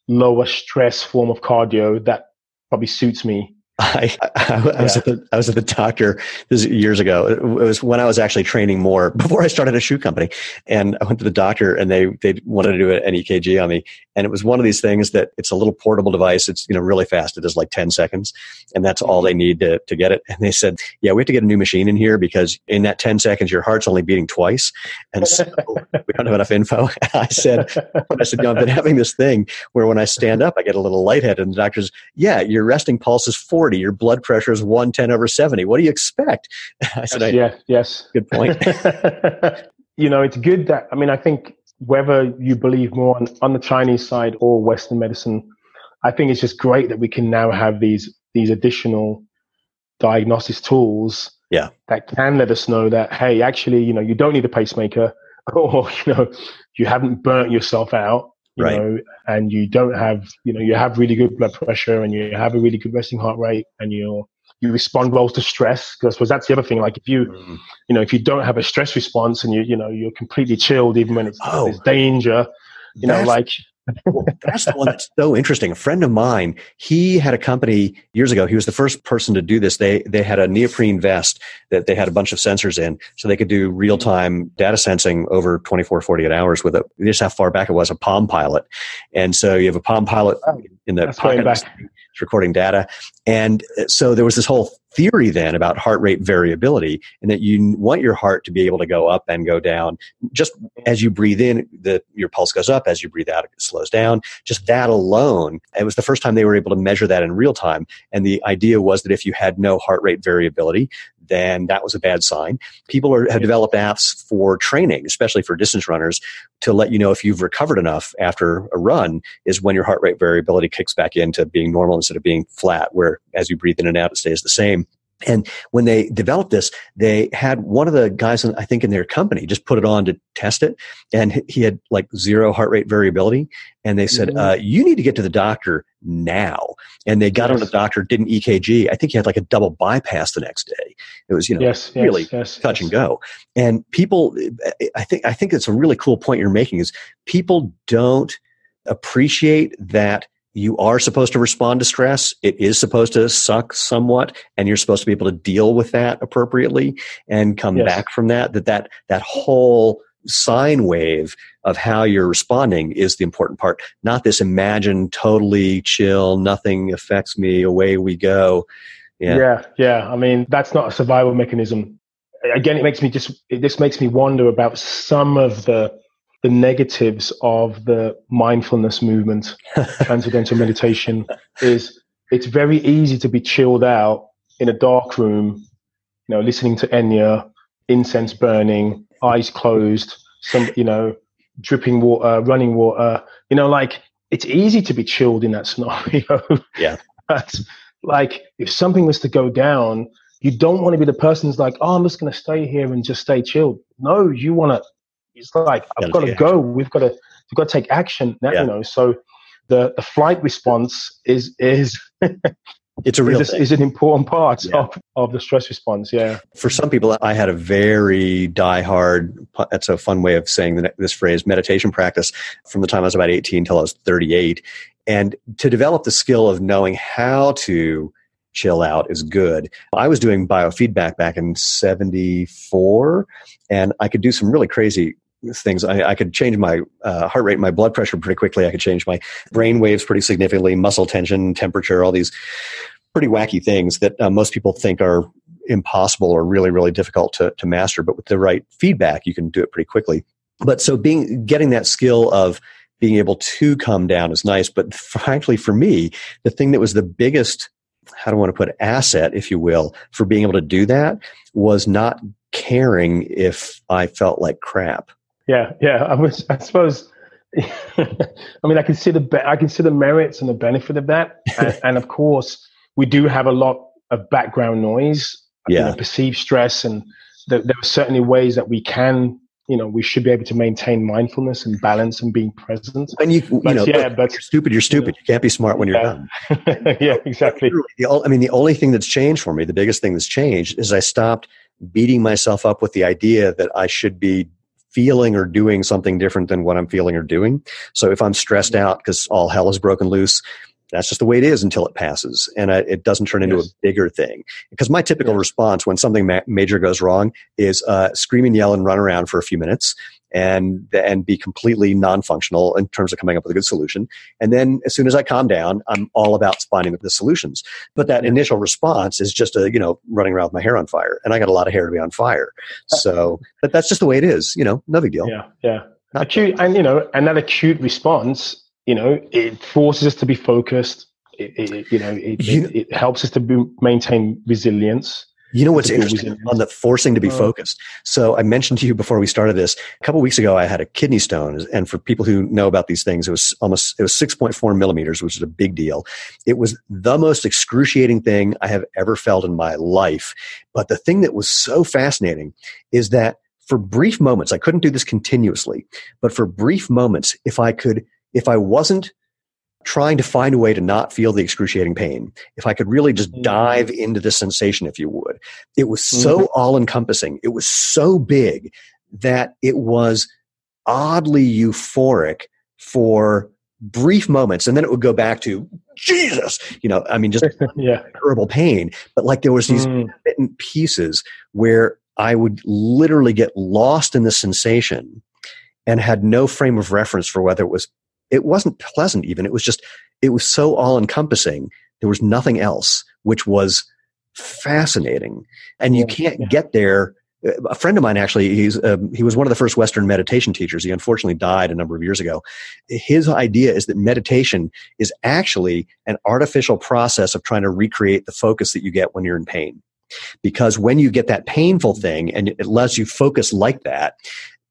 lower stress form of cardio that probably suits me I, I, I was at the I was at the doctor this years ago. It was when I was actually training more *laughs* before I started a shoe company, and I went to the doctor and they they wanted to do an EKG on me, and it was one of these things that it's a little portable device. It's you know really fast. It does like ten seconds, and that's all mm-hmm. they need to to get it. And they said, yeah, we have to get a new machine in here because in that ten seconds your heart's only beating twice, and so *laughs* we don't have enough info. *laughs* I said, I said, you know, I've been having this thing where when I stand up I get a little lightheaded, and the doctor's, yeah, your resting pulse is four 40, your blood pressure is 110 over 70. What do you expect? *laughs* I said, yes, yeah, yes. Good point. *laughs* you know, it's good that, I mean, I think whether you believe more on, on the Chinese side or Western medicine, I think it's just great that we can now have these, these additional diagnosis tools yeah. that can let us know that, hey, actually, you know, you don't need a pacemaker *laughs* or, you know, you haven't burnt yourself out you right. know, and you don't have, you know, you have really good blood pressure and you have a really good resting heart rate and you're, you respond well to stress. Because I suppose that's the other thing. Like if you, mm. you know, if you don't have a stress response and you, you know, you're completely chilled even when it's, oh, there's danger, you know, like well, that's the one that's so interesting. A friend of mine, he had a company years ago. He was the first person to do this. They they had a neoprene vest that they had a bunch of sensors in, so they could do real time data sensing over 24, 48 hours with it. This how far back it was a Palm Pilot, and so you have a Palm Pilot in the pocket. It's recording data, and uh, so there was this whole theory then about heart rate variability and that you want your heart to be able to go up and go down. Just as you breathe in the your pulse goes up. As you breathe out it slows down. Just that alone it was the first time they were able to measure that in real time. And the idea was that if you had no heart rate variability then that was a bad sign. People are, have developed apps for training, especially for distance runners, to let you know if you've recovered enough after a run is when your heart rate variability kicks back into being normal instead of being flat, where as you breathe in and out, it stays the same. And when they developed this, they had one of the guys, I think, in their company just put it on to test it. And he had like zero heart rate variability. And they said, mm-hmm. uh, You need to get to the doctor now. And they got yes. on the doctor, did an EKG. I think he had like a double bypass the next day. It was, you know, yes, really yes, touch and go. And people, I think, I think it's a really cool point you're making is people don't appreciate that you are supposed to respond to stress. It is supposed to suck somewhat, and you're supposed to be able to deal with that appropriately and come yes. back from that. That that that whole sine wave of how you're responding is the important part, not this imagined totally chill, nothing affects me, away we go. Yeah, yeah. yeah. I mean, that's not a survival mechanism. Again, it makes me just. It, this makes me wonder about some of the the negatives of the mindfulness movement, *laughs* transcendental meditation, is it's very easy to be chilled out in a dark room, you know, listening to Enya, incense burning, eyes closed, some, you know, dripping water, running water, you know, like it's easy to be chilled in that *laughs* scenario. Yeah. but like if something was to go down, you don't want to be the person who's like, oh, I'm just going to stay here and just stay chilled. No, you want to it's like I've got to go. We've got to we've got to take action. Now, yeah. You know, so the the flight response is is. *laughs* it's a real is, is, an important part yeah. of, of the stress response yeah for some people i had a very die-hard that's a fun way of saying the, this phrase meditation practice from the time i was about 18 till i was 38 and to develop the skill of knowing how to chill out is good. I was doing biofeedback back in 74 and I could do some really crazy things. I, I could change my uh, heart rate, my blood pressure pretty quickly. I could change my brain waves pretty significantly, muscle tension, temperature, all these pretty wacky things that uh, most people think are impossible or really, really difficult to, to master. But with the right feedback, you can do it pretty quickly. But so being getting that skill of being able to come down is nice. But frankly, for me, the thing that was the biggest how do I want to put asset, if you will, for being able to do that was not caring if I felt like crap. Yeah, yeah. I was, I suppose. *laughs* I mean, I can see the I can see the merits and the benefit of that, *laughs* and, and of course, we do have a lot of background noise, yeah, you know, perceived stress, and there are certainly ways that we can you know we should be able to maintain mindfulness and balance and being present. And you but, you know yeah but you're stupid you're stupid. You can't be smart when you're done yeah *laughs* exactly. i mean the only thing that's changed for me the biggest thing that's changed is i stopped beating myself up with the idea that i should be feeling or doing something different than what i'm feeling or doing. So if i'm stressed out because all hell is broken loose that's just the way it is until it passes and uh, it doesn't turn into yes. a bigger thing. Because my typical response when something ma- major goes wrong is uh, scream and yell and run around for a few minutes and and be completely non-functional in terms of coming up with a good solution. And then as soon as i calm down i'm all about finding the solutions. But that initial response is just a you know running around with my hair on fire. And i got a lot of hair to be on fire. Uh, so but that's just the way it is you know no big deal. Yeah yeah. Not acute and you know and that acute response you know, it forces us to be focused. It, it, you know, it, you, it, it, helps us to be, maintain resilience. You know what's interesting on the forcing to be uh, focused. So I mentioned to you before we started this a couple weeks ago. I had a kidney stone, and for people who know about these things, it was almost it was six point four millimeters, which is a big deal. It was the most excruciating thing I have ever felt in my life. But the thing that was so fascinating is that for brief moments, I couldn't do this continuously, but for brief moments, if I could if I wasn't trying to find a way to not feel the excruciating pain. If I could really just mm-hmm. dive into the sensation, if you would. It was so mm-hmm. all encompassing. It was so big that it was oddly euphoric for brief moments and then it would go back to jesus you know i mean just *laughs* yeah. terrible pain but like there was these mm. pieces where i would literally get lost in the sensation and had no frame of reference for whether it was it wasn't pleasant even. It was just it was so all encompassing there was nothing else which was fascinating. And you can't get there. A friend of mine actually he's um, he was one of the first western meditation teachers. He unfortunately died a number of years ago. His idea is that meditation is actually an artificial process of trying to recreate the focus that you get when you're in pain. Because when you get that painful thing and it lets you focus like that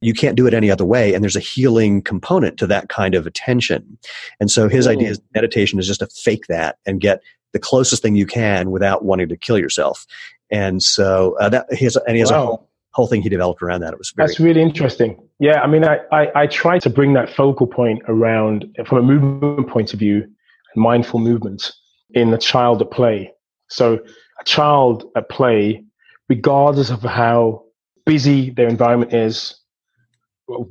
you can't do it any other way and there's a healing component to that kind of attention and so his Ooh. idea is meditation is just to fake that and get the closest thing you can without wanting to kill yourself and so uh, that he has, and he has wow. a whole, whole thing he developed around that. It was very, that's really interesting. Yeah, I mean, I, I I try to bring that focal point around from a movement point of view, mindful movement in a child at play. So a child at play, regardless of how busy their environment is,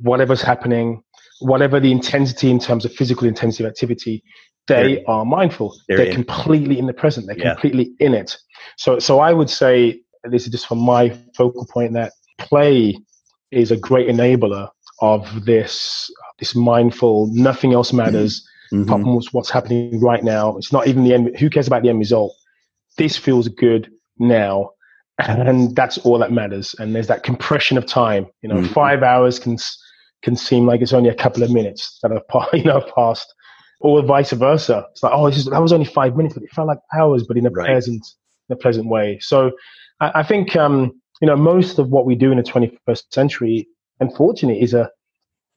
whatever's happening, whatever the intensity in terms of physical intensity of activity, they they're, are mindful. They're, they're completely in the present. They're yeah. completely in it. So, so I would say this is just from my focal point that play is a great enabler of this this mindful. Nothing else matters mm-hmm. apart from what's happening right now. It's not even the end. Who cares about the end result? This feels good now, and that's all that matters. And there's that compression of time. You know, mm-hmm. five hours can can seem like it's only a couple of minutes that have *laughs* you know passed or vice versa. It's like, oh, just, that was only five minutes, but it felt like hours, but in a right. pleasant, in a pleasant way. So I, I think, um, you know, most of what we do in the 21st century, unfortunately, is a,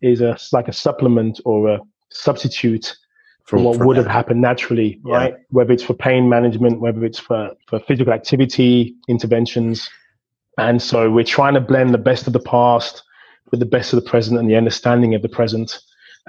is a, like a supplement or a substitute for what would that. have happened naturally, yeah. right? Whether it's for pain management, whether it's for, for physical activity interventions. And so we're trying to blend the best of the past with the best of the present and the understanding of the present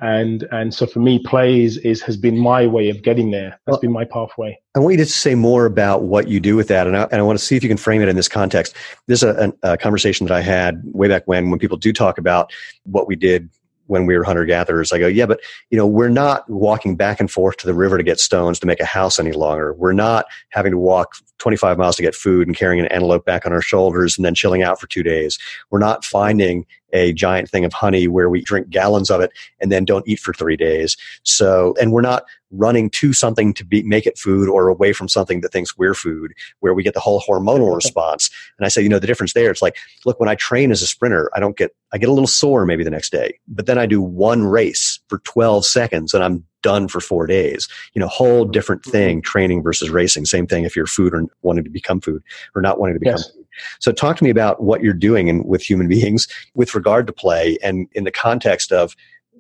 and and so for me plays is has been my way of getting there that's well, been my pathway i want you to say more about what you do with that and I, and I want to see if you can frame it in this context this is a, a conversation that i had way back when when people do talk about what we did when we were hunter gatherers. I go, yeah, but you know, we're not walking back and forth to the river to get stones to make a house any longer. We're not having to walk 25 miles to get food and carrying an antelope back on our shoulders and then chilling out for two days. We're not finding a giant thing of honey where we drink gallons of it and then don't eat for three days. So, and we're not running to something to be, make it food or away from something that thinks we're food where we get the whole hormonal *laughs* response. And I say, you know, the difference there, it's like, look, when I train as a sprinter, I don't get, I get a little sore maybe the next day, but then I do one race for 12 seconds and I'm done for four days. You know, whole different mm-hmm. thing, training versus racing. Same thing if you're food or wanting to become food or not wanting to become yes. food. So talk to me about what you're doing in, with human *laughs* beings with regard to play and in the context of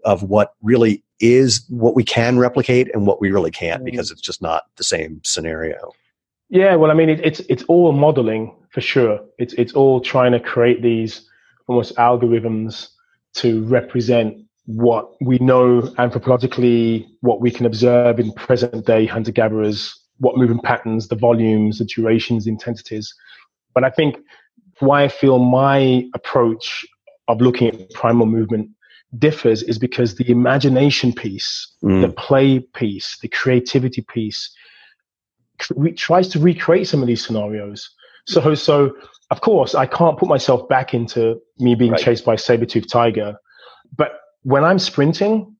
of what really is what we can replicate and what we really can't mm. because it's just not the same scenario. Yeah, well, I mean, it, it's it's all modeling for sure. It's it's all trying to create these almost algorithms to represent what we know anthropologically, what we can observe in present day hunter gatherers, what movement patterns, the volumes, the durations, the intensities. But I think why I feel my approach of looking at primal movement differs is because the imagination piece, mm. the play piece, the creativity piece re- tries to recreate some of these scenarios. So, so of course, I can't put myself back into me being right. chased by a saber-toothed tiger. But when I'm sprinting,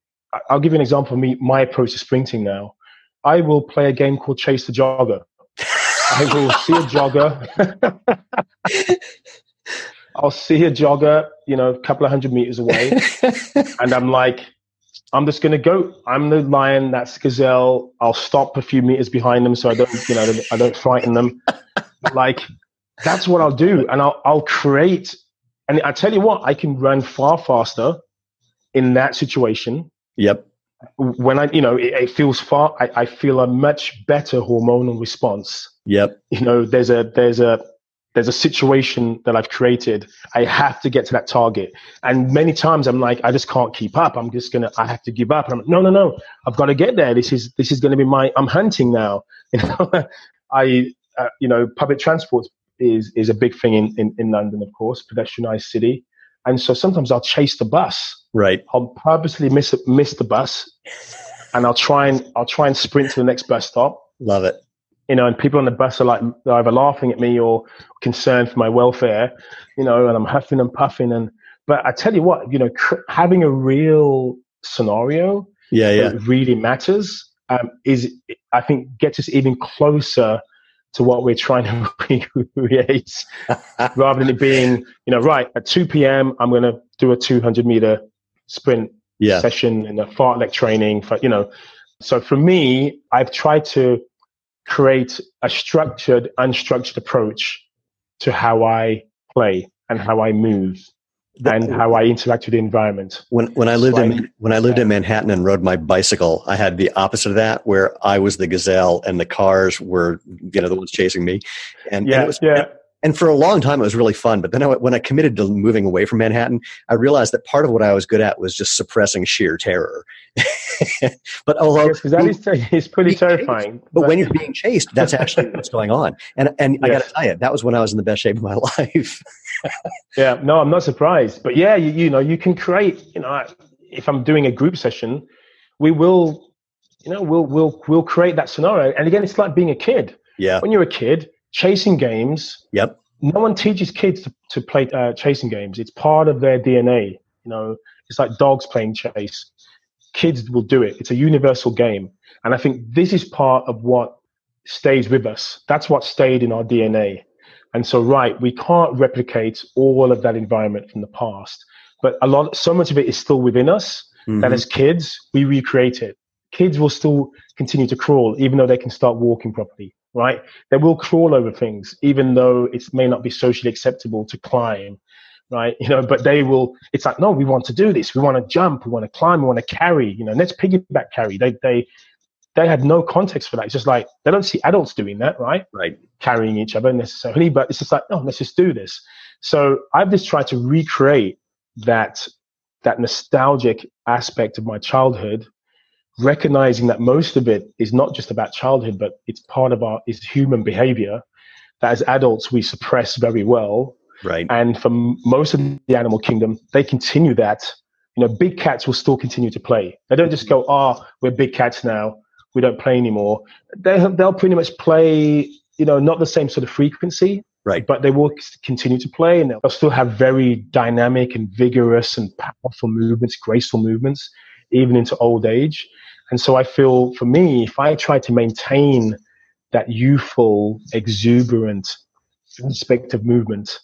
I'll give you an example of me, my approach to sprinting now. I will play a game called Chase the Jogger. I will *laughs* see a jogger. *laughs* I'll see a jogger, you know, a couple of hundred meters away, *laughs* and I'm like, I'm just gonna go. I'm the lion. That's gazelle. I'll stop a few meters behind them so I don't, you know, I don't frighten them. like, that's what I'll do, and I'll I'll create. And I tell you what, I can run far faster in that situation. Yep. When I, you know, it, it feels far. I, I feel a much better hormonal response Yep. You know, there's a there's a there's a situation that I've created. I have to get to that target. And many times I'm like, I just can't keep up. I'm just gonna, I have to give up. And I'm like, no, no, no. I've got to get there. This is this is going to be my. I'm hunting now. *laughs* You know, I, uh, you know, public transport is is a big thing in, in in London, of course, pedestrianised city. And so sometimes I'll chase the bus. Right. I'll purposely miss miss the bus, and I'll try and I'll try and sprint to the next bus stop. Love it you know, and people on the bus are like either laughing at me or concerned for my welfare, you know, and I'm huffing and puffing. And but I tell you what, you know, cr- having a real scenario, yeah, yeah, really matters. Um, is I think gets us even closer to what we're trying to *laughs* create, *laughs* rather than it being, you know, right at 2 p.m. I'm going to do a 200 meter sprint yeah. session and a fartlek training for, you know. So for me, I've tried to create a structured, unstructured approach to how I play and how I move and how I interact with the environment. When when I lived in when I lived in Manhattan and rode my bicycle, I had the opposite of that, where I was the gazelle and the cars were you know the ones chasing me, and yeah, and it was, yeah and for a long time it was really fun. But then I, when i committed to moving away from manhattan i realized that part of what i was good at was just suppressing sheer terror. *laughs* But although yes, that is *laughs* it's pretty terrifying but, but, when you're being chased that's actually what's going on. And and yes. i gotta tell you that was when i was in the best shape of my *laughs* life. Yeah no i'm not surprised. But yeah you, you know you can create you know if i'm doing a group session we will you know we'll we'll we'll create that scenario. And again it's like being a kid. Yeah. When you're a kid chasing games. Yep. No one teaches kids to, to play uh, chasing games. It's part of their DNA. You know, it's like dogs playing chase. Kids will do it. It's a universal game. And I think this is part of what stays with us. That's what stayed in our DNA. And so, right, we can't replicate all of that environment from the past, but a lot, so much of it is still within us mm-hmm. that as kids, we recreate it. Kids will still continue to crawl, even though they can start walking properly right? They will crawl over things, even though it may not be socially acceptable to climb, right? *laughs* You know, but they will. It's like, no, we want to do this. We want to jump. We want to climb. We want to carry. You know, let's piggyback carry. They they they had no context for that. It's just like they don't see adults doing that, right? Right. Carrying each other necessarily, but it's just like, no, let's just do this. So I've just tried to recreate that that nostalgic aspect of my childhood recognizing that most of it is not just about childhood, but it's part of our is human behavior that as adults we suppress very well. Right. And for most of the animal kingdom, they continue that. You know, big cats will still continue to play. They don't just go, "Ah, oh, we're big cats now. We don't play anymore." They they'll pretty much play. You know, not the same sort of frequency, right? But they will continue to play, and they'll still have very dynamic and vigorous and powerful movements, graceful movements, even into old age. And so I feel for me, if I try to maintain that youthful, exuberant aspect of movement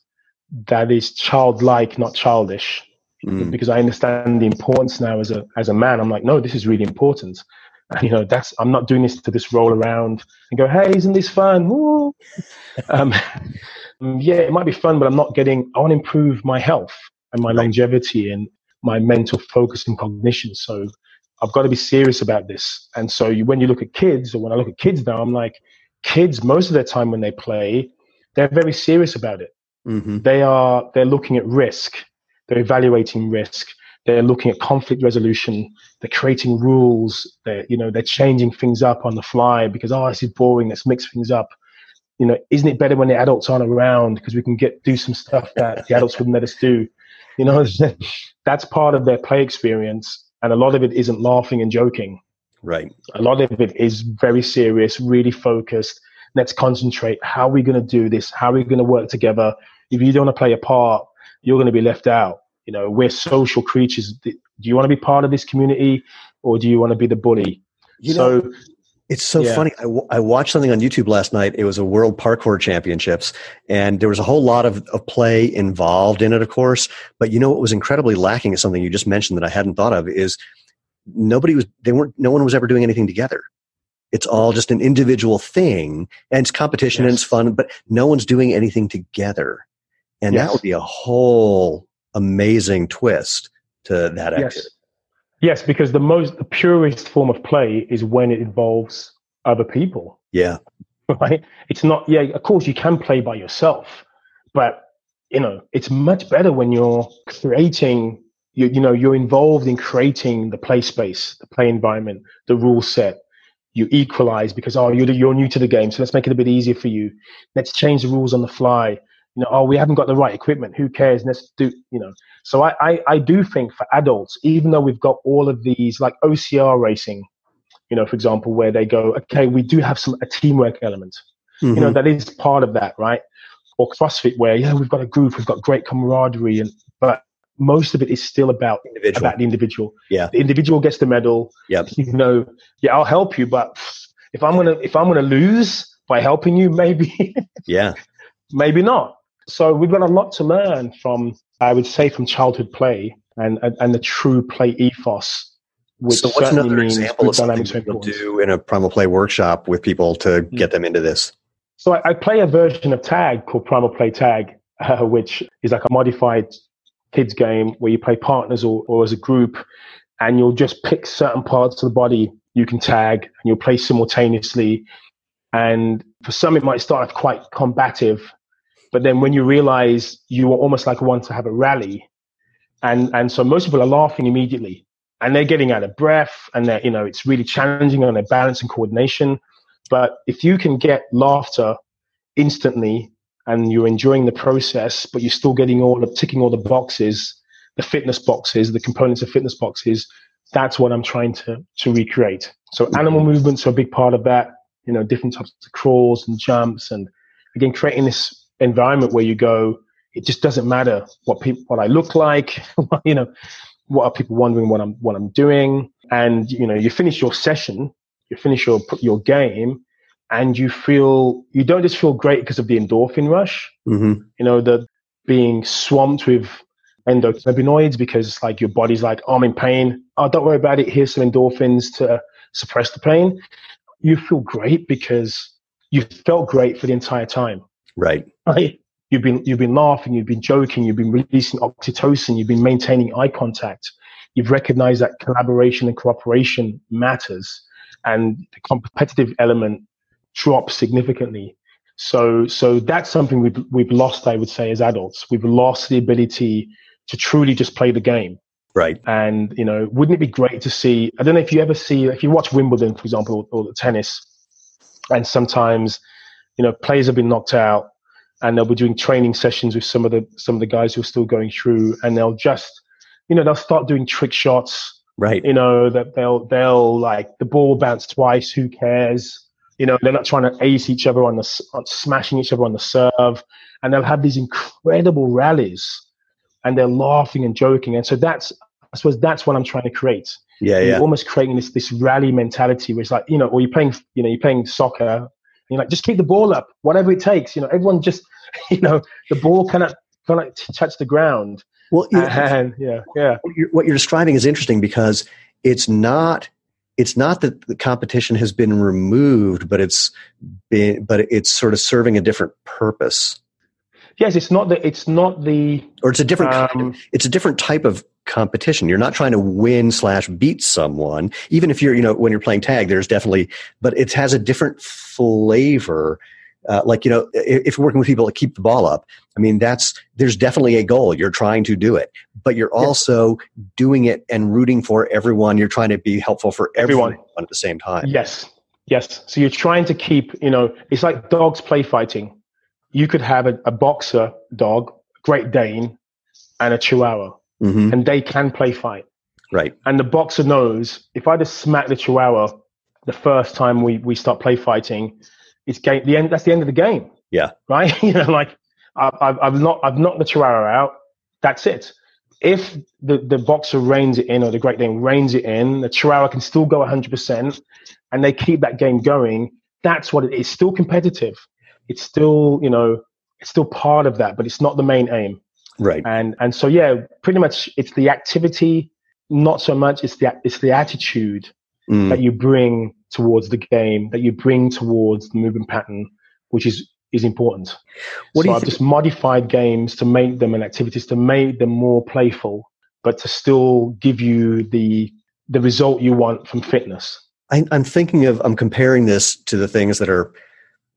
that is childlike, not childish, mm. because I understand the importance now as a as a man. I'm like, no, this is really important. And, you know, that's I'm not doing this to just roll around and go, hey, isn't this fun? *laughs* um, yeah, it might be fun, but I'm not getting. I want to improve my health and my longevity and my mental focus and cognition. So I've got to be serious about this. And so you, when you look at kids, or when I look at kids now, I'm like, kids, most of their time when they play, they're very serious about it. Mm-hmm. They are, they're looking at risk. They're evaluating risk. They're looking at conflict resolution. They're creating rules. They're, you know, they're changing things up on the fly because, oh, this is boring. Let's mix things up. You know, isn't it better when the adults aren't around because we can get, do some stuff that the adults wouldn't let us do? You know, *laughs* that's part of their play experience and a lot of it isn't laughing and joking. Right. A lot of it is very serious, really focused. Let's concentrate. How are we going to do this? How are we going to work together? If you don't want to play a part, you're going to be left out. You know, we're social creatures. Do you want to be part of this community or do you want to be the bully? You so know, it's so yeah. funny. I, w- I watched something on YouTube last night. It was a World Parkour Championships, and there was a whole lot of, of play involved in it, of course. But you know what was incredibly lacking is something you just mentioned that I hadn't thought of is nobody was they weren't no one was ever doing anything together. It's all just an individual thing, and it's competition yes. and it's fun, but no one's doing anything together. And yes. that would be a whole amazing twist to that activity. Yes. Yes, because the most the purest form of play is when it involves other people. Yeah. *laughs* Right? It's not yeah, of course you can play by yourself, but you know, it's much better when you're creating. You, you know, you're involved in creating the play space, the play environment, the rule set. You equalize because oh, you're you're new to the game, so let's make it a bit easier for you. Let's change the rules on the fly you know, oh, we haven't got the right equipment. Who cares? Let's do, you know. So I, I, I do think for adults, even though we've got all of these like OCR racing, you know, for example, where they go, okay, we do have some a teamwork element. Mm-hmm. You know, mm-hmm. that is part of that, right? Or CrossFit, where yeah, we've got a group, we've got great camaraderie, and but most of it is still about individual. about the individual. Yeah, the individual gets the medal. Yeah, *laughs* you know, yeah, I'll help you, but if I'm gonna if I'm gonna lose by helping you, *laughs* maybe yeah, maybe not. So we've got a lot to learn from, I would say, from childhood play and and, and the true play ethos. Which so what's another example of something you'll do in a primal play workshop with people to hmm. get them into this? So I, I play a version of tag called Primal Play Tag, *laughs* uh, which is like a modified kids game where you play partners or, or as a group, and you'll just pick certain parts of the body you can tag, and you'll play simultaneously. And for some, it might start off quite combative, but then when you realize you are almost like want to have a rally, and and so most people are laughing immediately, and they're getting out of breath, and they're you know it's really challenging on their balance and coordination. But if you can get laughter instantly, and you're enjoying the process, but you're still getting all the ticking all the boxes, the fitness boxes, the components of fitness boxes, that's what I'm trying to to recreate. So animal movements are a big part of that. You know, different types of crawls and jumps, and again creating this environment where you go, it just doesn't matter what people, what I look like, *laughs* you know, what are people wondering what I'm, what I'm doing. And, you know, you finish your session, you finish your, your game and you feel, you don't just feel great because of the endorphin rush, mm-hmm. you know, the being swamped with endocannabinoids because it's like your body's like, oh, I'm in pain. Oh, don't worry about it. Here's some endorphins to suppress the pain. You feel great because you felt great for the entire time. Right. Right. You've been you've been laughing, you've been joking, you've been releasing oxytocin, you've been maintaining eye contact. You've recognized that collaboration and cooperation matters, and the competitive element drops significantly. So so that's something we've we've lost, I would say, as adults. We've lost the ability to truly just play the game. Right. And, you know, wouldn't it be great to see? I don't know if you ever see, if you watch Wimbledon, for example, or, or the tennis, and sometimes you know, players have been knocked out and they'll be doing training sessions with some of the some of the guys who are still going through and they'll just you know they'll start doing trick shots. Right. You know that they'll they'll like the ball bounce twice who cares? You know they're not trying to ace each other on the on smashing each other on the serve and they'll have these incredible rallies and they're laughing and joking and so that's i suppose that's what i'm trying to create. Yeah, yeah. You're almost creating this this rally mentality where it's like, you know, or you're playing, you know, you're playing soccer you know, just keep the ball up, whatever it takes. You know, everyone just, *laughs* you know, the ball cannot cannot touch the ground. Well, *laughs* and, yeah, yeah. What you're, what you're describing is interesting because it's not it's not that the competition has been removed, but it's been but it's sort of serving a different purpose. Yes, it's not the it's not the or it's a different um, kind of, it's a different type of competition. You're not trying to win slash beat someone, even if you're, you know, when you're playing tag, there's definitely, but it has a different flavor. Uh, like, you know, if, if, you're working with people to keep the ball up, I mean, that's, there's definitely a goal. You're trying to do it, but you're also yes. doing it and rooting for everyone. You're trying to be helpful for everyone, everyone at the same time. Yes. Yes. So you're trying to keep, you know, it's like dogs play fighting. You could have a, a boxer dog, Great Dane, and a Chihuahua mm-hmm. and they can play fight. Right. And the boxer knows if I just smack the Chihuahua the first time we, we start play fighting, it's game. The end. That's the end of the game. Yeah. Right. *laughs* you know, like I've, I've not I've knocked the Chihuahua out. That's it. If the, the boxer reins it in or the Great Dane reins it in, the Chihuahua can still go 100%, and they keep that game going. That's what it is. Still competitive. It's still you know it's still part of that, but it's not the main aim. Right. And and so yeah, pretty much it's the activity, not so much it's the it's the attitude mm. that you bring towards the game, that you bring towards the movement pattern, which is is important. What so I've just modified games to make them and activities to make them more playful, but to still give you the the result you want from fitness. I, I'm thinking of I'm comparing this to the things that are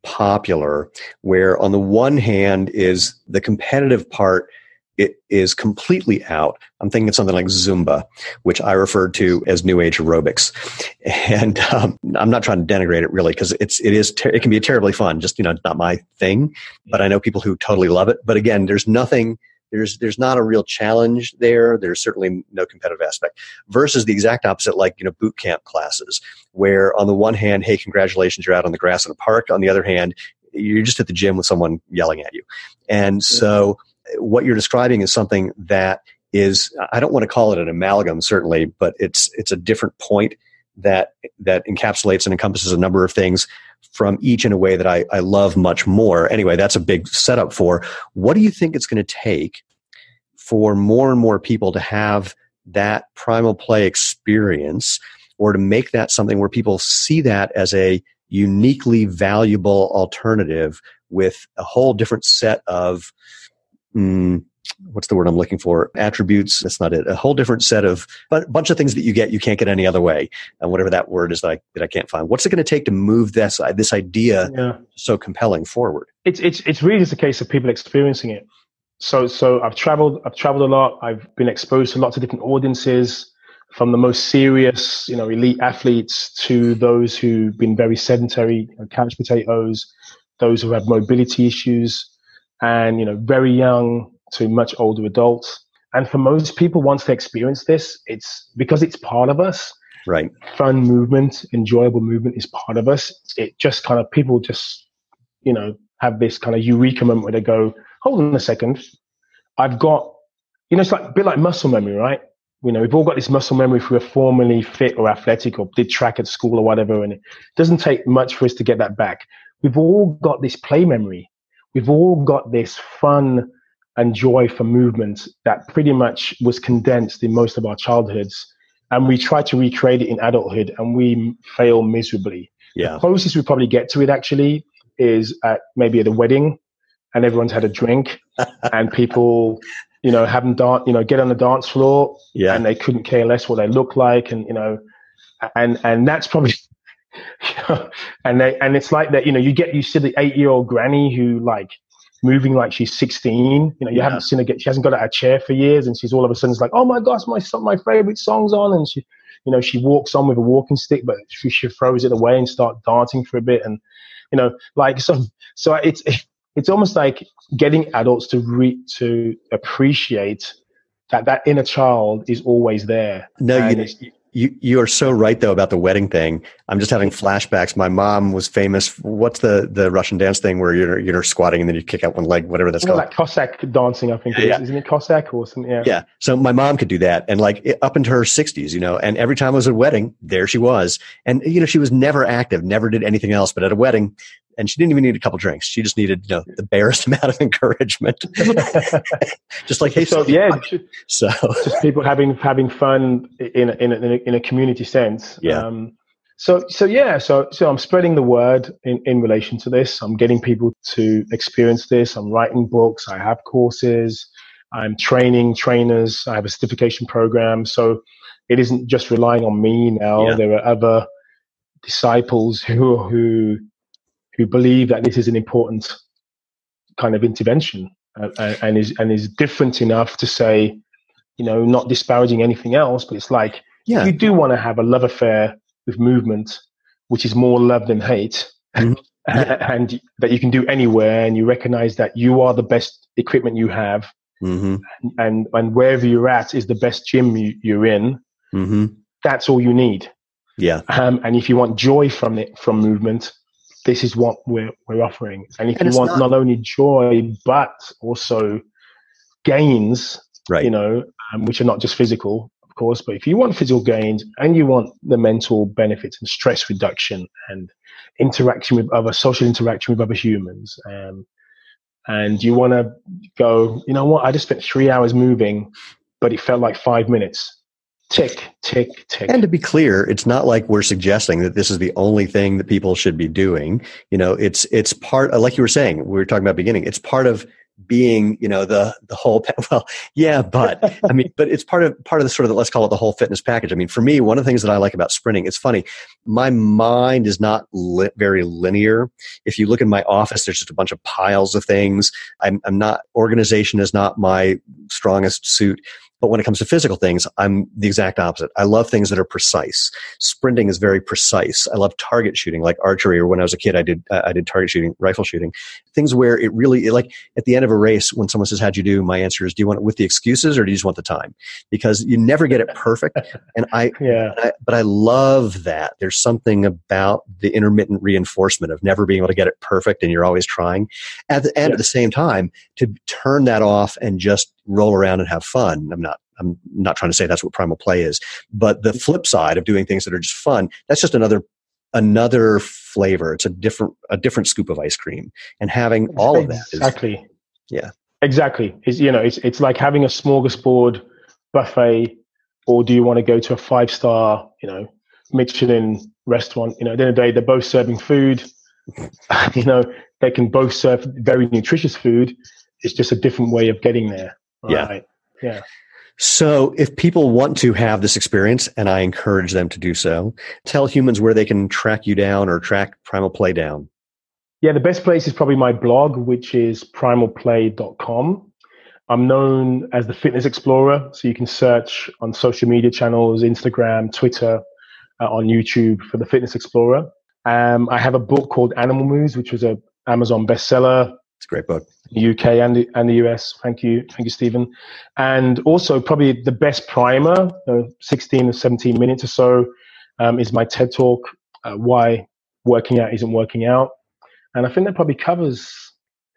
popular where on the one hand is the competitive part it is completely out. I'm thinking of something like Zumba, which I refer to as New Age aerobics, *laughs* and um, I'm not trying to denigrate it really because it's it is ter- it can be terribly fun. Just you know, not my thing, but I know people who totally love it. But again, there's nothing. There's there's not a real challenge there. There's certainly no competitive aspect. Versus the exact opposite, like you know boot camp classes, where on the one hand, hey, congratulations, you're out on the grass in a park. On the other hand, you're just at the gym with someone yelling at you, and so what you're describing is something that is I don't want to call it an amalgam certainly, but it's it's a different point that that encapsulates and encompasses a number of things from each in a way that I, I love much more. Anyway, that's a big setup for what do you think it's going to take for more and more people to have that primal play experience or to make that something where people see that as a uniquely valuable alternative with a whole different set of mm, what's the word I'm looking for? Attributes. That's not it. A whole different set of a bunch of things that you get you can't get any other way, and whatever that word is that I, that I can't find. What's it going to take to move this this idea yeah. so compelling forward? It's it's it's really just a case of people experiencing it. So so I've traveled I've traveled a lot. I've been exposed to lots of different audiences. From the most serious, you know, elite athletes to those who've been very sedentary, you know, couch potatoes, those who have mobility issues, and you know very young to much older adults. And for most people once they experience this it's because it's part of us. Right. Fun movement enjoyable movement is part of us. It just kind of people just you know have this kind of eureka moment where they go hold on a second. I've got you know it's like a bit like muscle memory right? You know we've all got this muscle memory if we were formerly fit or athletic or did track at school or whatever and it doesn't take much for us to get that back. We've all got this play memory we've all got this fun and joy for movement that pretty much was condensed in most of our childhoods. And we try to recreate it in adulthood and we fail miserably. Yeah. The closest we probably get to it actually is at maybe at a wedding and everyone's had a drink *laughs* and people, you know, haven't dance, you know, get on the dance floor yeah. and they couldn't care less what they look like. And, you know, and, and that's probably *laughs* and they and it's like that. You know, you get you see the eight year old granny who like moving like she's 16. You know, you yeah. haven't seen her get. She hasn't got out of a chair for years, and she's all of a sudden like, oh my gosh, my my favorite song's on, and she, you know, she walks on with a walking stick, but she, she throws it away and start dancing for a bit, and you know, like *laughs* so. So it's it's almost like getting adults to re to appreciate that that inner child is always there. No, you, you you are so right though about the wedding thing. I'm just having flashbacks. My mom was famous. What's the the Russian dance thing where you're you're squatting and then you kick out one leg, whatever that's called. Like Cossack dancing, I think. Yeah, Isn't it Cossack or something? Yeah. Yeah. So my mom could do that, and like up into her 60s, you know. And every time I was at a wedding, there she was, and you know she was never active, never did anything else. But at a wedding, and she didn't even need a couple drinks. She just needed, you know, the barest *laughs* amount of encouragement. *laughs* just like, hey, so yeah, *laughs* so just people having having fun in a, in a, in a community sense. Yeah. Um, so so yeah, so so I'm spreading the word in in relation to this. I'm getting people to experience this. I'm writing books. I have courses. I'm training trainers. I have a certification program. So it isn't just relying on me now. Yeah. There are other disciples who who who believe that this is an important kind of intervention uh, and is and is different enough to say, you know, not disparaging anything else, but it's like yeah. you do want to have a love affair with movement, which is more love than hate, mm-hmm. *laughs* and that you can do anywhere, and you recognize that you are the best equipment you have, mm-hmm. and and wherever you're at is the best gym you, are in. Mm-hmm. That's all you need. Yeah. Um, and if you want joy from it from movement, this is what we're we're offering. And if and you want not, not, only joy but also gains, right. you know, um, which are not just physical, of course, but if you want physical gains and you want the mental benefits and stress reduction and interaction with other social interaction with other humans, um, and you want to go, you know what? I just spent three hours moving, but it felt like five minutes tick, tick, tick. And to be clear, it's not like we're suggesting that this is the only thing that people should be doing. You know, it's it's part uh, like you were saying, we were talking about beginning. It's part of being you know the the whole *laughs* well yeah but i mean but it's part of part of the sort of the, let's call it the whole fitness package i mean for me one of the things that i like about sprinting it's funny my mind is not li- very linear if you look in my office there's just a bunch of piles of things i'm, I'm not organization is not my strongest suit but when it comes to physical things, I'm the exact opposite. I love things that are precise. Sprinting is very precise. I love target shooting, like archery, or when I was a kid, I did uh, I did target shooting, rifle shooting. Things where it really like at the end of a race, when someone says, "How'd you do?" My answer is, "Do you want it with the excuses, or do you just want the time?" Because you never get it perfect. And I, *laughs* yeah. I, but I love that. There's something about the intermittent reinforcement of never being able to get it perfect, and you're always trying. At the, and yeah. at the same time, to turn that off and just roll around and have fun. I'm not I'm not trying to say that's what primal play is, but the flip side of doing things that are just fun, that's just another another flavor. It's a different a different scoop of ice cream. And having all of that exactly. Yeah. Exactly. It's you know, it's it's like having a smorgasbord buffet, or do you want to go to a five star, you know, Michelin restaurant? You know, at the end of the day, they're both serving food. *laughs* you know, they can both serve very nutritious food. It's just a different way of getting there. Right? Yeah. Yeah. So, if people want to have this experience, and I encourage them to do so, tell humans where they can track you down or track Primal Play down. Yeah, the best place is probably my blog, which is primalplay.com. I'm known as the Fitness Explorer, so you can search on social media channels, Instagram, Twitter, uh, on YouTube for the Fitness Explorer. Um, I have a book called Animal Moves, which was a Amazon bestseller. It's a great book. The UK and the, and the US. Thank you. Thank you, Steven. And also, probably the best primer, uh, 16 or 17 minutes or so, um, is my TED talk, uh, Why Working Out Isn't Working Out. And I think that probably covers.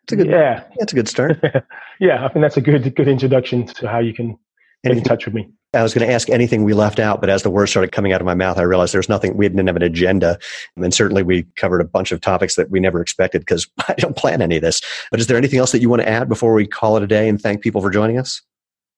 It's a good, yeah. That's a good start. *laughs* yeah, I think that's a good good introduction to how you can get in touch with me. I was going to ask anything we left out, but as the words started coming out of my mouth, I realized there's nothing, we didn't have an agenda. And certainly we covered a bunch of topics that we never expected because *laughs* I don't plan any of this. But is there anything else that you want to add before we call it a day and thank people for joining us?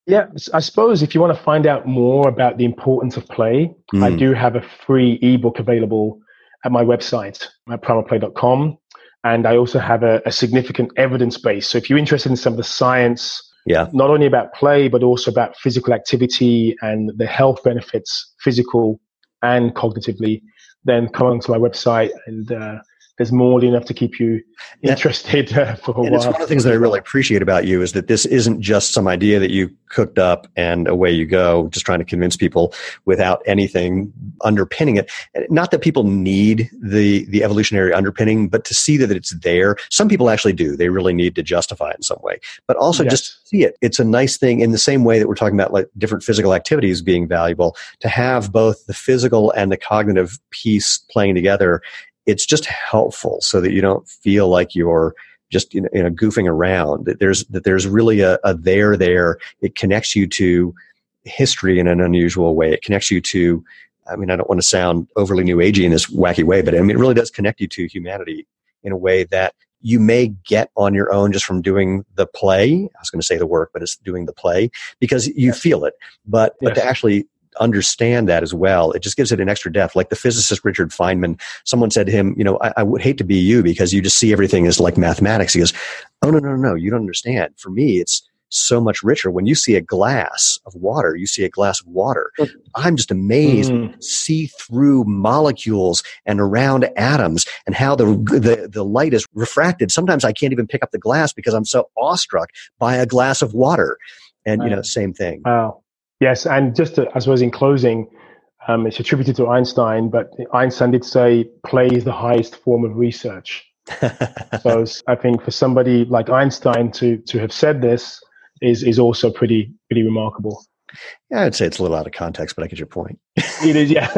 Yeah, I suppose if you want to find out more about the importance of play, mm. I hmm. do have a free ebook available at my website at primalplay.com. And I also have a, a significant evidence base. So if you're interested in some of the science, yeah. Not only about play, but also about physical activity and the health benefits, physical and cognitively, then come onto my website and uh, there's more than enough to keep you interested uh, for a and while. It's one of the things that I really appreciate about you is that this isn't just some idea that you cooked up and away you go, just trying to convince people without anything underpinning it. Not that people need the the evolutionary underpinning, but to see that it's there. Some people actually do. They really need to justify it in some way, but also yes. just see it. It's a nice thing in the same way that we're talking about like different physical activities being valuable to have both the physical and the cognitive piece playing together it's just helpful so that you don't feel like you're just you know, you know goofing around that there's that there's really a, a there there it connects you to history in an unusual way it connects you to i mean i don't want to sound overly new agey in this wacky way but i mean it really does connect you to humanity in a way that you may get on your own just from doing the play. I was going to say the work, but it's doing the play because you feel it. But yes. but to actually understand that as well. It just gives it an extra depth. Like the physicist Richard Feynman, someone said to him, you know, I, I, would hate to be you because you just see everything as like mathematics. He goes, oh, no, no, no, you don't understand. For me, it's so much richer. When you see a glass of water, you see a glass of water. I'm just amazed mm. see through molecules and around atoms and how the, the, the light is refracted. Sometimes I can't even pick up the glass because I'm so awestruck by a glass of water. And, you know, same thing. Wow. Yes, and just to, I suppose in closing, um, it's attributed to Einstein, but Einstein did say play is the highest form of research. *laughs* so I think for somebody like Einstein to to have said this is is also pretty pretty remarkable. Yeah, I'd say it's a little out of context, but I get your point. it is, yeah. *laughs*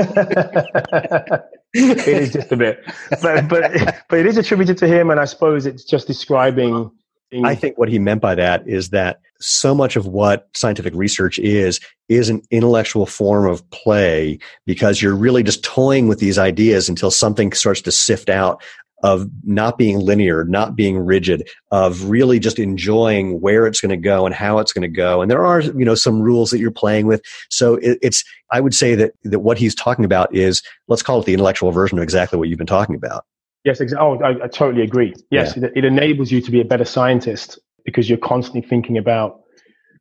it is just a bit, but but but it is attributed to him, and I suppose it's just describing I mm. think what he meant by that is that so much of what scientific research is is an intellectual form of play because you're really just toying with these ideas until something starts to sift out of not being linear, not being rigid, of really just enjoying where it's going to go and how it's going to go. And there are, you know, some rules that you're playing with. So it, it's, I would say that, that what he's talking about is, let's call it the intellectual version of exactly what you've been talking about. Yes, exactly. Oh, I, I, totally agree. Yes, yeah. it, it, enables you to be a better scientist because you're constantly thinking about,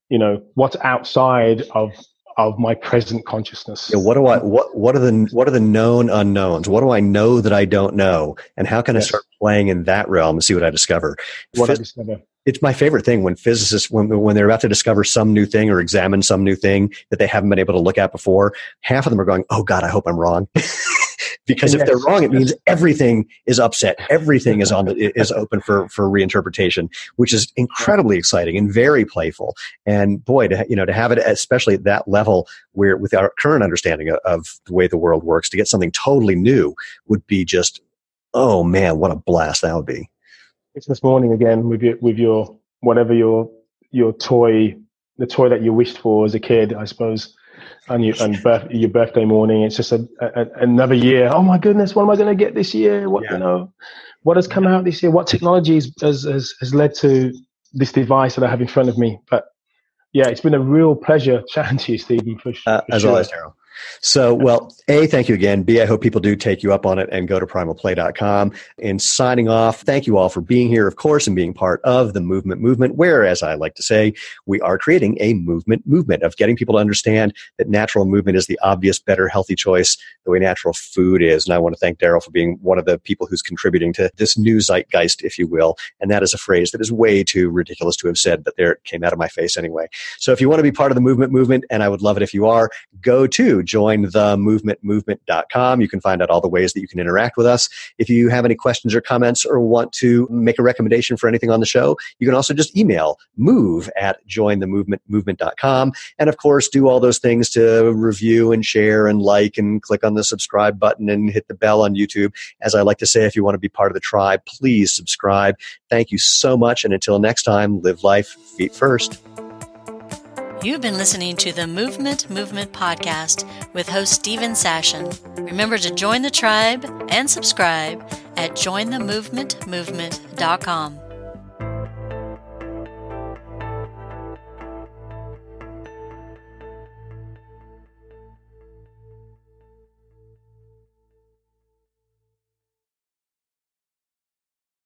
you know, what's outside of of my present consciousness. Yeah, what do I what what are the what are the known unknowns? What do I know that I don't know? And how can yes. I start playing in that realm and see what I discover? What Phys- I discover. It's my favorite thing when physicists when when they're about to discover some new thing or examine some new thing that they haven't been able to look at before. Half of them are going, "Oh God, I hope I'm wrong." *laughs* because if they're wrong, it means everything is upset. Everything is on the, is open for for reinterpretation, which is incredibly exciting and very playful. And boy, to you know to have it especially at that level where with our current understanding of, of the way the world works, to get something totally new would be just oh man, what a blast that would be. It's this morning again with your with your whatever your your toy the toy that you wished for as a kid, I suppose and, you, and birth, your birthday morning. It's just a, a, another year. Oh my goodness, what am I going to get this year? What yeah. you know, what has come out this year? What technology has, has has led to this device that I have in front of me? But yeah, it's been a real pleasure *laughs* chatting to you, Steven. For, uh, for as sure. always, Darryl. So, well, A, thank you again. B, I hope people do take you up on it and go to primalplay.com. And signing off, thank you all for being here, of course, and being part of the movement movement, where, as I like to say, we are creating a movement movement of getting people to understand that natural movement is the obvious, better, healthy choice, the way natural food is. And I want to thank Darryl for being one of the people who's contributing to this new zeitgeist, if you will. And that is a phrase that is way too ridiculous to have said, but there it came out of my face anyway. So if you want to be part of the movement movement, and I would love it if you are, go to join the movement movement.com. You can find out all the ways that you can interact with us. If you have any questions or comments or want to make a recommendation for anything on the show, you can also just email move at jointhemovementmovement.com. And of course, do all those things to review and share and like and click on the subscribe button and hit the bell on YouTube. As I like to say, if you want to be part of the tribe, please subscribe. Thank you so much. And until next time, live life feet first. You've been listening to the Movement Movement podcast with host Steven Sashen. Remember to join the tribe and subscribe at jointhemovementmovement.com.